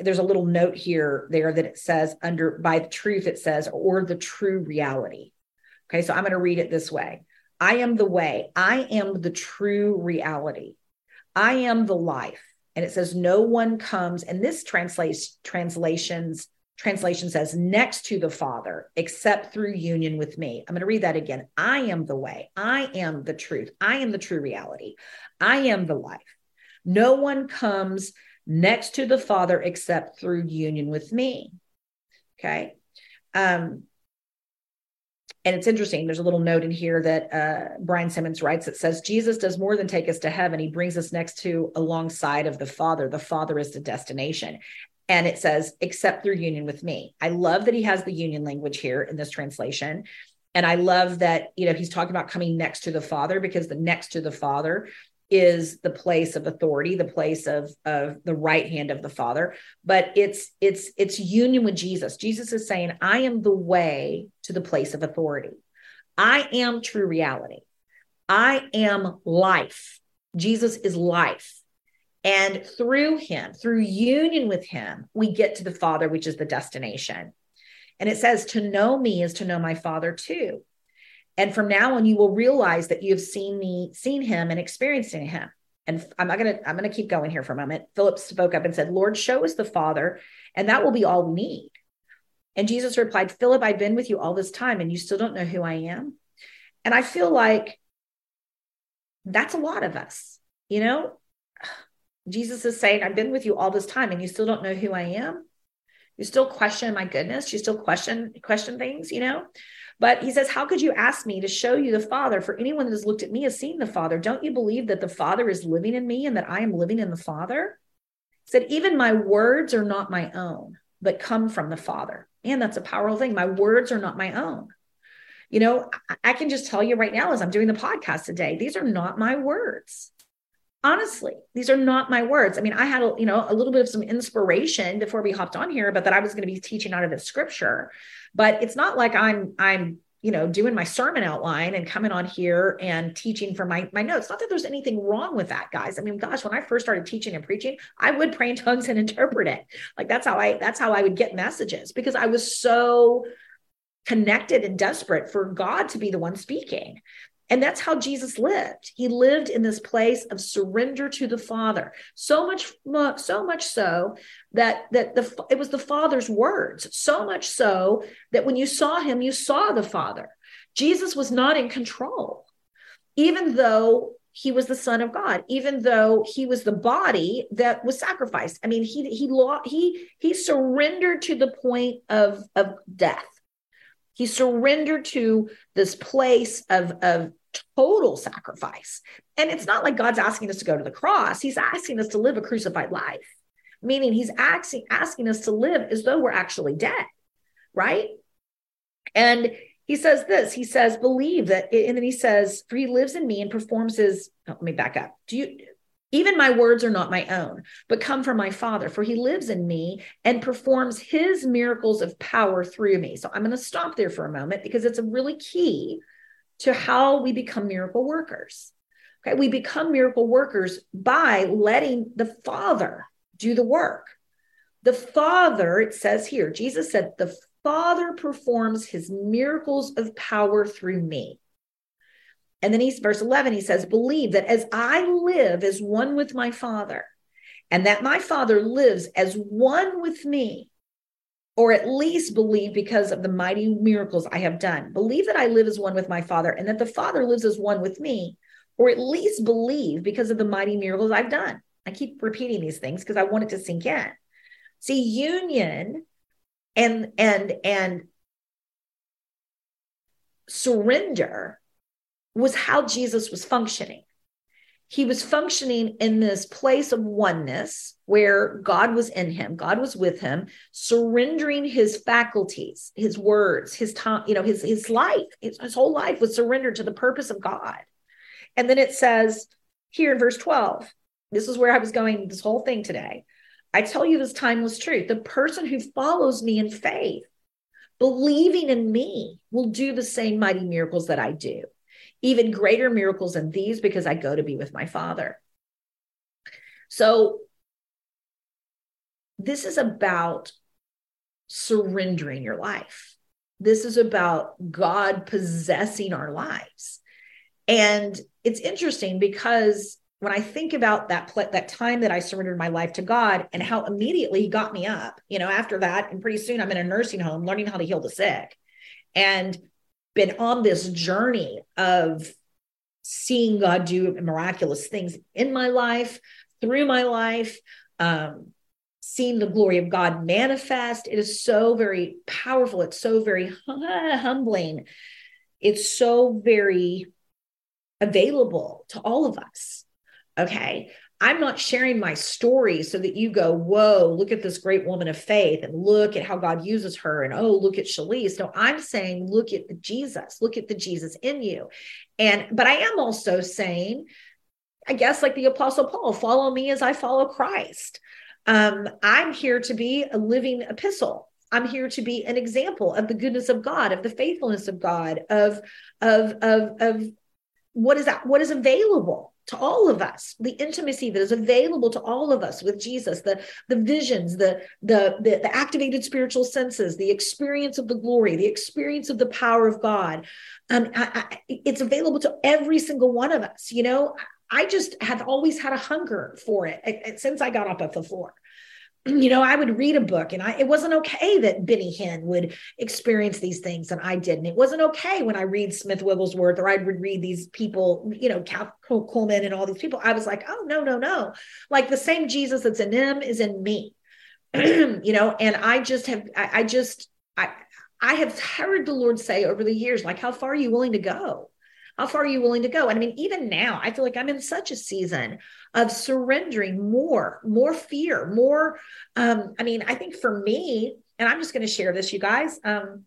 there's a little note here there that it says under by the truth it says or the true reality okay so i'm going to read it this way I am the way. I am the true reality. I am the life. And it says, no one comes, and this translates translations translation says next to the Father, except through union with me. I'm going to read that again. I am the way. I am the truth. I am the true reality. I am the life. No one comes next to the Father except through union with me. Okay. Um, and it's interesting. There's a little note in here that uh, Brian Simmons writes that says Jesus does more than take us to heaven. He brings us next to alongside of the Father. The Father is the destination. And it says, except through union with me. I love that he has the union language here in this translation. And I love that, you know, he's talking about coming next to the Father because the next to the Father is the place of authority the place of of the right hand of the father but it's it's it's union with jesus. Jesus is saying i am the way to the place of authority. I am true reality. I am life. Jesus is life. And through him through union with him we get to the father which is the destination. And it says to know me is to know my father too and from now on, you will realize that you've seen me, seen him and experiencing him. And I'm not to, I'm to keep going here for a moment. Philip spoke up and said, Lord, show us the Father, and that will be all we need. And Jesus replied, Philip, I've been with you all this time, and you still don't know who I am. And I feel like that's a lot of us, you know? Jesus is saying, I've been with you all this time, and you still don't know who I am. You still question my goodness. You still question question things, you know? But he says, How could you ask me to show you the Father? For anyone that has looked at me has seen the Father. Don't you believe that the Father is living in me and that I am living in the Father? He said, Even my words are not my own, but come from the Father. And that's a powerful thing. My words are not my own. You know, I can just tell you right now as I'm doing the podcast today, these are not my words honestly these are not my words. I mean i had a, you know a little bit of some inspiration before we hopped on here but that i was going to be teaching out of the scripture. But it's not like i'm i'm you know doing my sermon outline and coming on here and teaching from my my notes. Not that there's anything wrong with that guys. I mean gosh when i first started teaching and preaching i would pray in tongues and interpret it. Like that's how i that's how i would get messages because i was so connected and desperate for god to be the one speaking and that's how Jesus lived. He lived in this place of surrender to the Father. So much, so much so that that the it was the Father's words. So much so that when you saw him, you saw the Father. Jesus was not in control, even though he was the Son of God, even though he was the body that was sacrificed. I mean, he he he he surrendered to the point of of death. He surrendered to this place of, of total sacrifice. And it's not like God's asking us to go to the cross, He's asking us to live a crucified life, meaning He's asking, asking us to live as though we're actually dead, right? And he says this he says believe that and then he says for he lives in me and performs his oh, let me back up do you even my words are not my own but come from my father for he lives in me and performs his miracles of power through me so i'm going to stop there for a moment because it's a really key to how we become miracle workers. Okay, we become miracle workers by letting the Father do the work. The Father, it says here, Jesus said, the Father performs his miracles of power through me. And then he's verse 11, he says, Believe that as I live as one with my Father, and that my Father lives as one with me, or at least believe because of the mighty miracles I have done. Believe that I live as one with my Father and that the Father lives as one with me, or at least believe because of the mighty miracles I've done. I keep repeating these things because I want it to sink in. See, union and and and surrender was how Jesus was functioning he was functioning in this place of oneness where God was in him, God was with him, surrendering his faculties, his words, his time, you know, his his life, his, his whole life was surrendered to the purpose of God. And then it says here in verse 12, this is where I was going this whole thing today. I tell you this timeless truth. The person who follows me in faith, believing in me, will do the same mighty miracles that I do even greater miracles than these because I go to be with my Father. So, this is about surrendering your life. This is about God possessing our lives. And it's interesting because when I think about that pl- that time that I surrendered my life to God and how immediately he got me up, you know, after that and pretty soon I'm in a nursing home learning how to heal the sick. And been on this journey of seeing God do miraculous things in my life, through my life, um, seeing the glory of God manifest. It is so very powerful. It's so very humbling. It's so very available to all of us. Okay. I'm not sharing my story so that you go, whoa, look at this great woman of faith and look at how God uses her. And oh, look at Schlyce. No, I'm saying, look at the Jesus, look at the Jesus in you. And, but I am also saying, I guess, like the Apostle Paul, follow me as I follow Christ. Um, I'm here to be a living epistle. I'm here to be an example of the goodness of God, of the faithfulness of God, of of of of what is that what is available to all of us the intimacy that is available to all of us with jesus the the visions the, the the the, activated spiritual senses the experience of the glory the experience of the power of god. Um, I, I, it's available to every single one of us you know? I just have always had a hunger for it since i got up off the floor you know, I would read a book and I it wasn't okay that Benny Hinn would experience these things and I didn't. It wasn't okay when I read Smith Wigglesworth or I would read these people, you know, Kathryn Kuhlman and all these people. I was like, oh no, no, no. Like the same Jesus that's in them is in me. you know, and I just have I, I just I I have heard the Lord say over the years, like, how far are you willing to go? How far are you willing to go? And I mean, even now, I feel like I'm in such a season of surrendering more, more fear, more. Um, I mean, I think for me, and I'm just going to share this, you guys, um,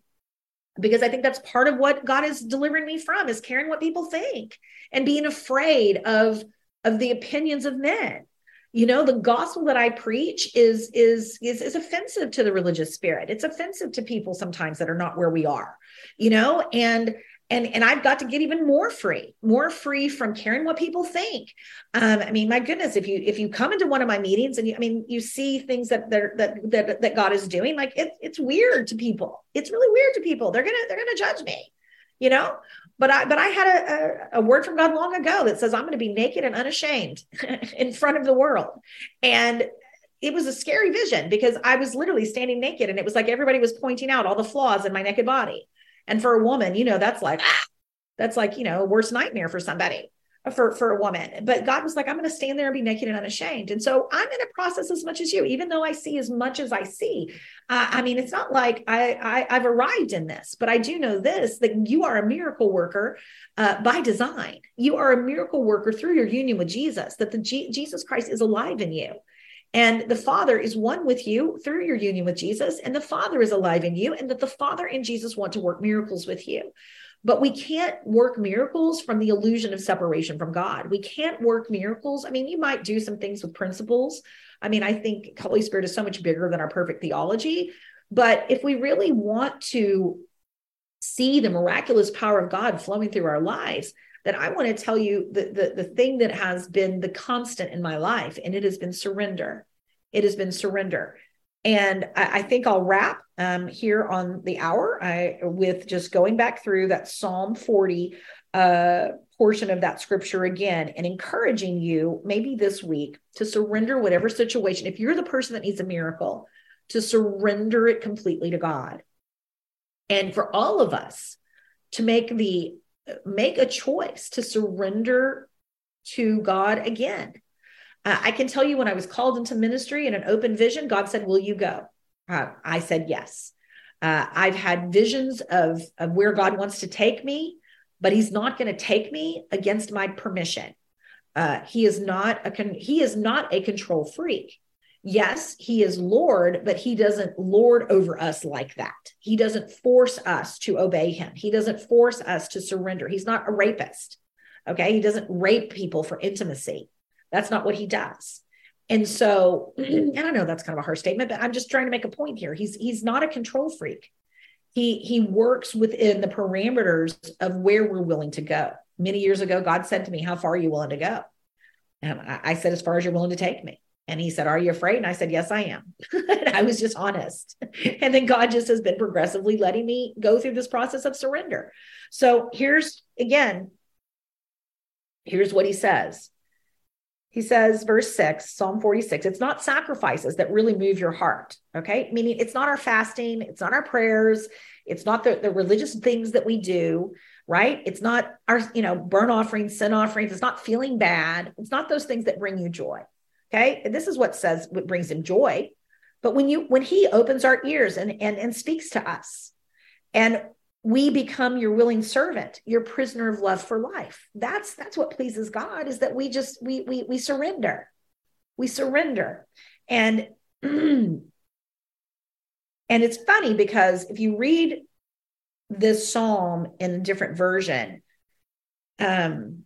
because I think that's part of what God is delivering me from is caring what people think and being afraid of of the opinions of men you know the gospel that i preach is is is is offensive to the religious spirit it's offensive to people sometimes that are not where we are you know and and and i've got to get even more free more free from caring what people think. Um, i mean my goodness if you if you come into one of my meetings and you i mean you see things that that that that god is doing like it, it's weird to people. It's really weird to people. They're gonna they're gonna judge me you know? But i but i had a, a, a word from god long ago that says i'm gonna be naked and unashamed in front of the world. And it was a scary vision because I was literally standing naked and it was like everybody was pointing out all the flaws in my naked body. And for a woman, you know, that's like, ah, that's like, you know, worst nightmare for somebody, uh, for, for a woman. But God was like, I'm going to stand there and be naked and unashamed. And so I'm in a process as much as you, even though I see as much as I see. Uh, I mean, it's not like I, I, I've arrived in this, but I do know this, that you are a miracle worker uh, by design. You are a miracle worker through your union with Jesus, that the G- Jesus Christ is alive in you. And the Father is one with you through your union with Jesus, and the Father is alive in you, and that the Father and Jesus want to work miracles with you. But we can't work miracles from the illusion of separation from God. We can't work miracles. I mean, you might do some things with principles. I mean, I think Holy Spirit is so much bigger than our perfect theology. But if we really want to see the miraculous power of God flowing through our lives, that I want to tell you the, the, the thing that has been the constant in my life, and it has been surrender. It has been surrender. And I, I think I'll wrap um, here on the hour I, with just going back through that Psalm 40 uh, portion of that scripture again and encouraging you maybe this week to surrender whatever situation. If you're the person that needs a miracle, to surrender it completely to God. And for all of us to make the make a choice to surrender to God again. Uh, I can tell you when I was called into ministry in an open vision, God said, Will you go? Uh, I said yes. Uh, I've had visions of, of where God wants to take me, but He's not going to take me against my permission. Uh, he is not a con- he is not a control freak. Yes, he is Lord, but he doesn't lord over us like that. He doesn't force us to obey him. He doesn't force us to surrender. He's not a rapist. Okay. He doesn't rape people for intimacy. That's not what he does. And so, and I know that's kind of a harsh statement, but I'm just trying to make a point here. He's he's not a control freak. He he works within the parameters of where we're willing to go. Many years ago, God said to me, How far are you willing to go? And I said, As far as you're willing to take me. And he said, Are you afraid? And I said, Yes, I am. I was just honest. And then God just has been progressively letting me go through this process of surrender. So here's again, here's what he says. He says, verse six, Psalm 46, it's not sacrifices that really move your heart. Okay. Meaning it's not our fasting, it's not our prayers, it's not the, the religious things that we do, right? It's not our, you know, burn offerings, sin offerings, it's not feeling bad. It's not those things that bring you joy. Okay. This is what says what brings him joy. But when you when he opens our ears and and, and speaks to us, and we become your willing servant, your prisoner of love for life. That's that's what pleases God is that we just we we we surrender. We surrender. And and it's funny because if you read this psalm in a different version, um,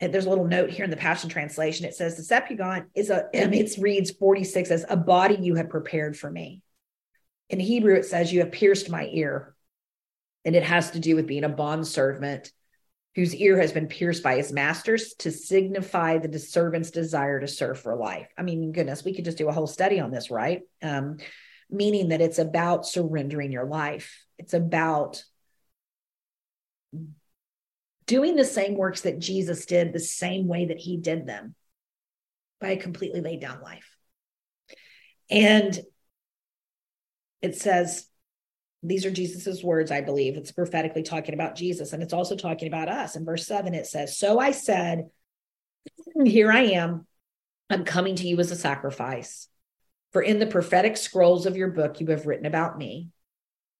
there's a little note here in the Passion Translation. It says the Septuagint is a, it reads 46 as a body you have prepared for me. In Hebrew, it says you have pierced my ear. And it has to do with being a bond servant whose ear has been pierced by his masters to signify the servant's desire to serve for life. I mean, goodness, we could just do a whole study on this, right? Um, meaning that it's about surrendering your life. It's about doing the same works that Jesus did the same way that he did them by a completely laid down life. And it says, these are Jesus's words, I believe. It's prophetically talking about Jesus, and it's also talking about us. In verse seven, it says, So I said, Here I am. I'm coming to you as a sacrifice. For in the prophetic scrolls of your book, you have written about me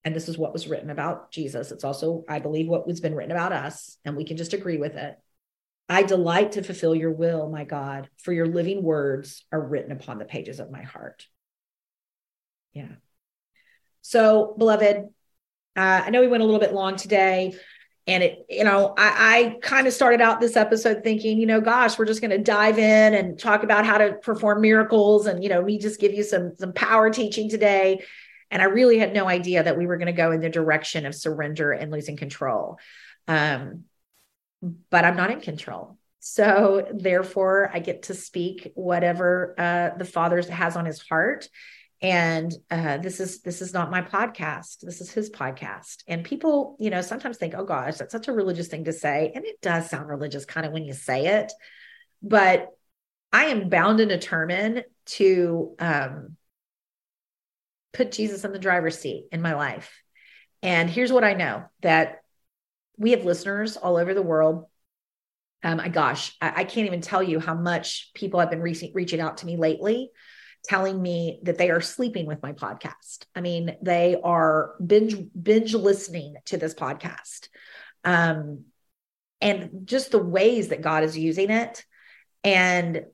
and this is what was written about Jesus. It's also, I believe, what was been written about us, and we can just agree with it. I delight to fulfill your will, my God, for your living words are written upon the pages of my heart. Yeah. So, beloved, uh, I know we went a little bit long today. And it, you know, I, I kind of started out this episode thinking, you know, gosh, we're just going to dive in and talk about how to perform miracles, and you know, we just give you some some power teaching today. And I really had no idea that we were going to go in the direction of surrender and losing control. Um, but I'm not in control. So therefore, I get to speak whatever uh, the Father has on his heart. And uh, this is this is not my podcast. This is his podcast. And people, you know, sometimes think, "Oh gosh, that's such a religious thing to say," and it does sound religious, kind of when you say it. But I am bound and determined to um, put Jesus in the driver's seat in my life. And here's what I know that we have listeners all over the world. Um, gosh, I, I can't even tell you how much people have been re- reaching out to me lately, telling me that they are sleeping with my podcast. I mean, they are binge binge listening to this podcast, um, and just the ways that God is using it. And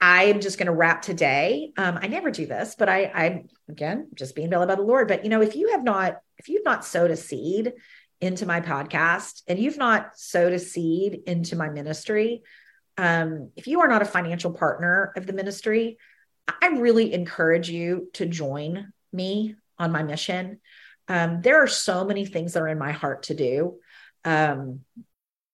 I am just going to wrap today. Um, I never do this, but I, I again just being led by the Lord. But you know, if you have not, if you've not sowed a seed into my podcast and you've not sowed a seed into my ministry, um, if you are not a financial partner of the ministry, I really encourage you to join me on my mission. Um, there are so many things that are in my heart to do. Um,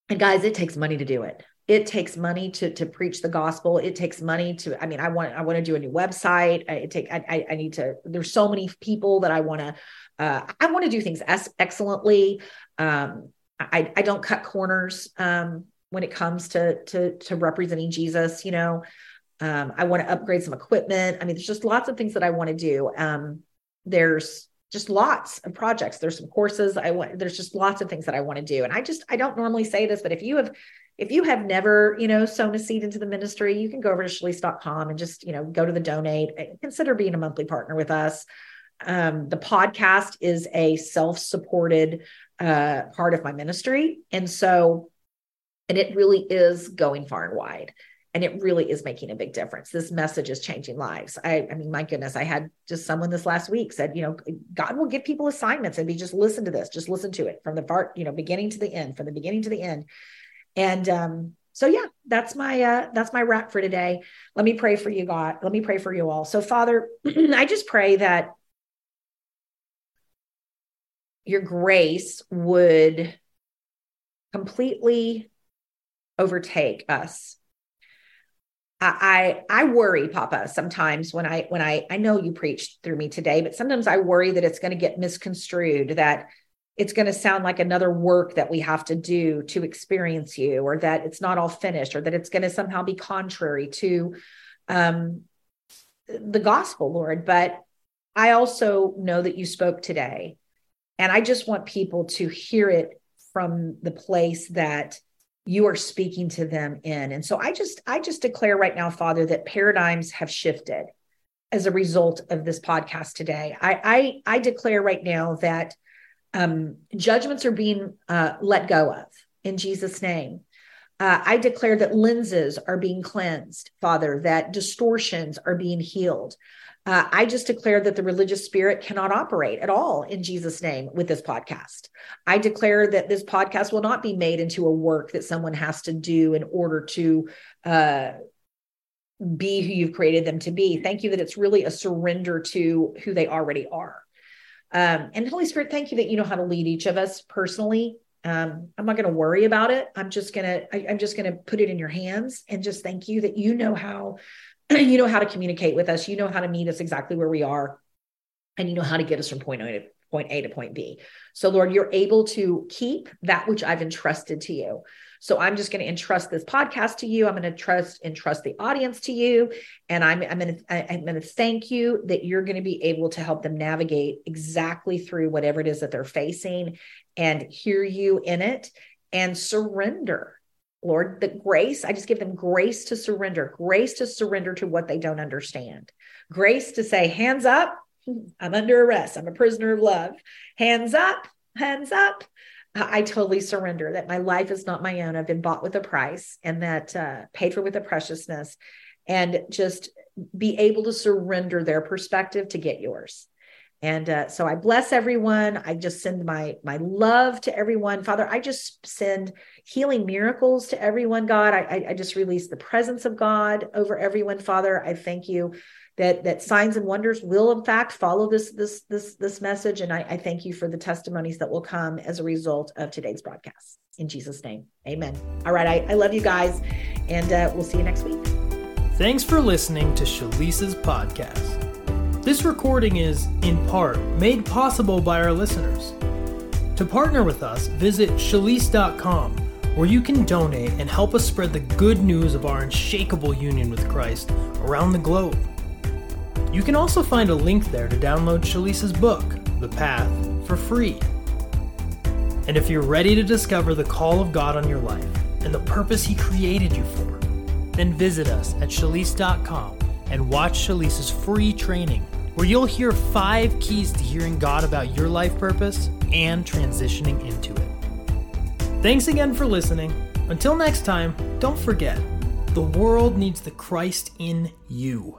and guys, it takes money to do it it takes money to to preach the gospel it takes money to i mean i want i want to do a new website it take i i need to there's so many people that i want to uh, i want to do things as excellently um i i don't cut corners um when it comes to to to representing jesus you know Um, I want to upgrade some equipment. I mean, there's just lots of things that I want to do. Um, there's just lots of projects. There's some courses I want. There's just lots of things that I want to do. And I just I don't normally say this, but if you have if you have never, you know, sown a seed into the ministry, you can go over to schlyce.com and just, you know, go to the donate. Consider being a monthly partner with us. Um, the podcast is a self-supported uh, part of my ministry, and so, and it really is going far and wide and it really is making a big difference this message is changing lives I, I mean my goodness i had just someone this last week said you know god will give people assignments and be just listen to this just listen to it from the part you know beginning to the end from the beginning to the end and um so yeah that's my uh that's my wrap for today. Let me pray for you god. Let me pray for you all. So father i just pray that your grace would completely overtake us. I I worry, Papa, sometimes when I when I I know you preached through me today, but sometimes I worry that it's going to get misconstrued, that it's going to sound like another work that we have to do to experience you, or that it's not all finished, or that it's going to somehow be contrary to um, the gospel, Lord. But I also know that you spoke today, and I just want people to hear it from the place that you are speaking to them in and so i just i just declare right now father that paradigms have shifted as a result of this podcast today i i, I declare right now that um, judgments are being uh, let go of in jesus name uh, I declare that lenses are being cleansed, Father, that distortions are being healed. Uh, I just declare that the religious spirit cannot operate at all in Jesus' name with this podcast. I declare that this podcast will not be made into a work that someone has to do in order to uh, be who you've created them to be. Thank you that it's really a surrender to who they already are. Um, and Holy Spirit, thank you that you know how to lead each of us personally. Um, I'm not going to worry about it. I'm just going to, I'm just to put it in your hands and just thank you that you know how you know how to communicate with us. You know how to meet us exactly where we are. And you know how to get us from point A to point A to point B. So, Lord, you're able to keep that which I've entrusted to you. So I'm just going to entrust this podcast to you. I'm going to trust entrust the audience to you, and I'm I'm going to I'm going to thank you that you're going to be able to help them navigate exactly through whatever it is that they're facing, and hear you in it and surrender. Lord, the grace, I just give them grace to surrender, grace to surrender to what they don't understand, grace to say, hands up, I'm under arrest, I'm a prisoner of love, hands up, hands up. I totally surrender that my life is not my own. I've been bought with a price and that uh, paid for with a preciousness, and just be able to surrender their perspective to get yours. And uh, so I bless everyone. I just send my my love to everyone, Father. I just send healing miracles to everyone, God. I, I just release the presence of God over everyone, Father. I thank you that that signs and wonders will in fact follow this this this this message. And I, I thank you for the testimonies that will come as a result of today's broadcast. In Jesus' name, Amen. All right, I, I love you guys, and uh, we'll see you next week. Thanks for listening to Schlyce's podcast. This recording is, in part, made possible by our listeners. To partner with us, visit schlyce.com, where you can donate and help us spread the good news of our unshakable union with Christ around the globe. You can also find a link there to download Schlyce's book, The Path, for free. And if you're ready to discover the call of God on your life and the purpose He created you for, then visit us at schlyce.com and watch Schlyce's free training where you'll hear five keys to hearing God about your life purpose and transitioning into it. Thanks again for listening. Until next time, don't forget the world needs the Christ in you.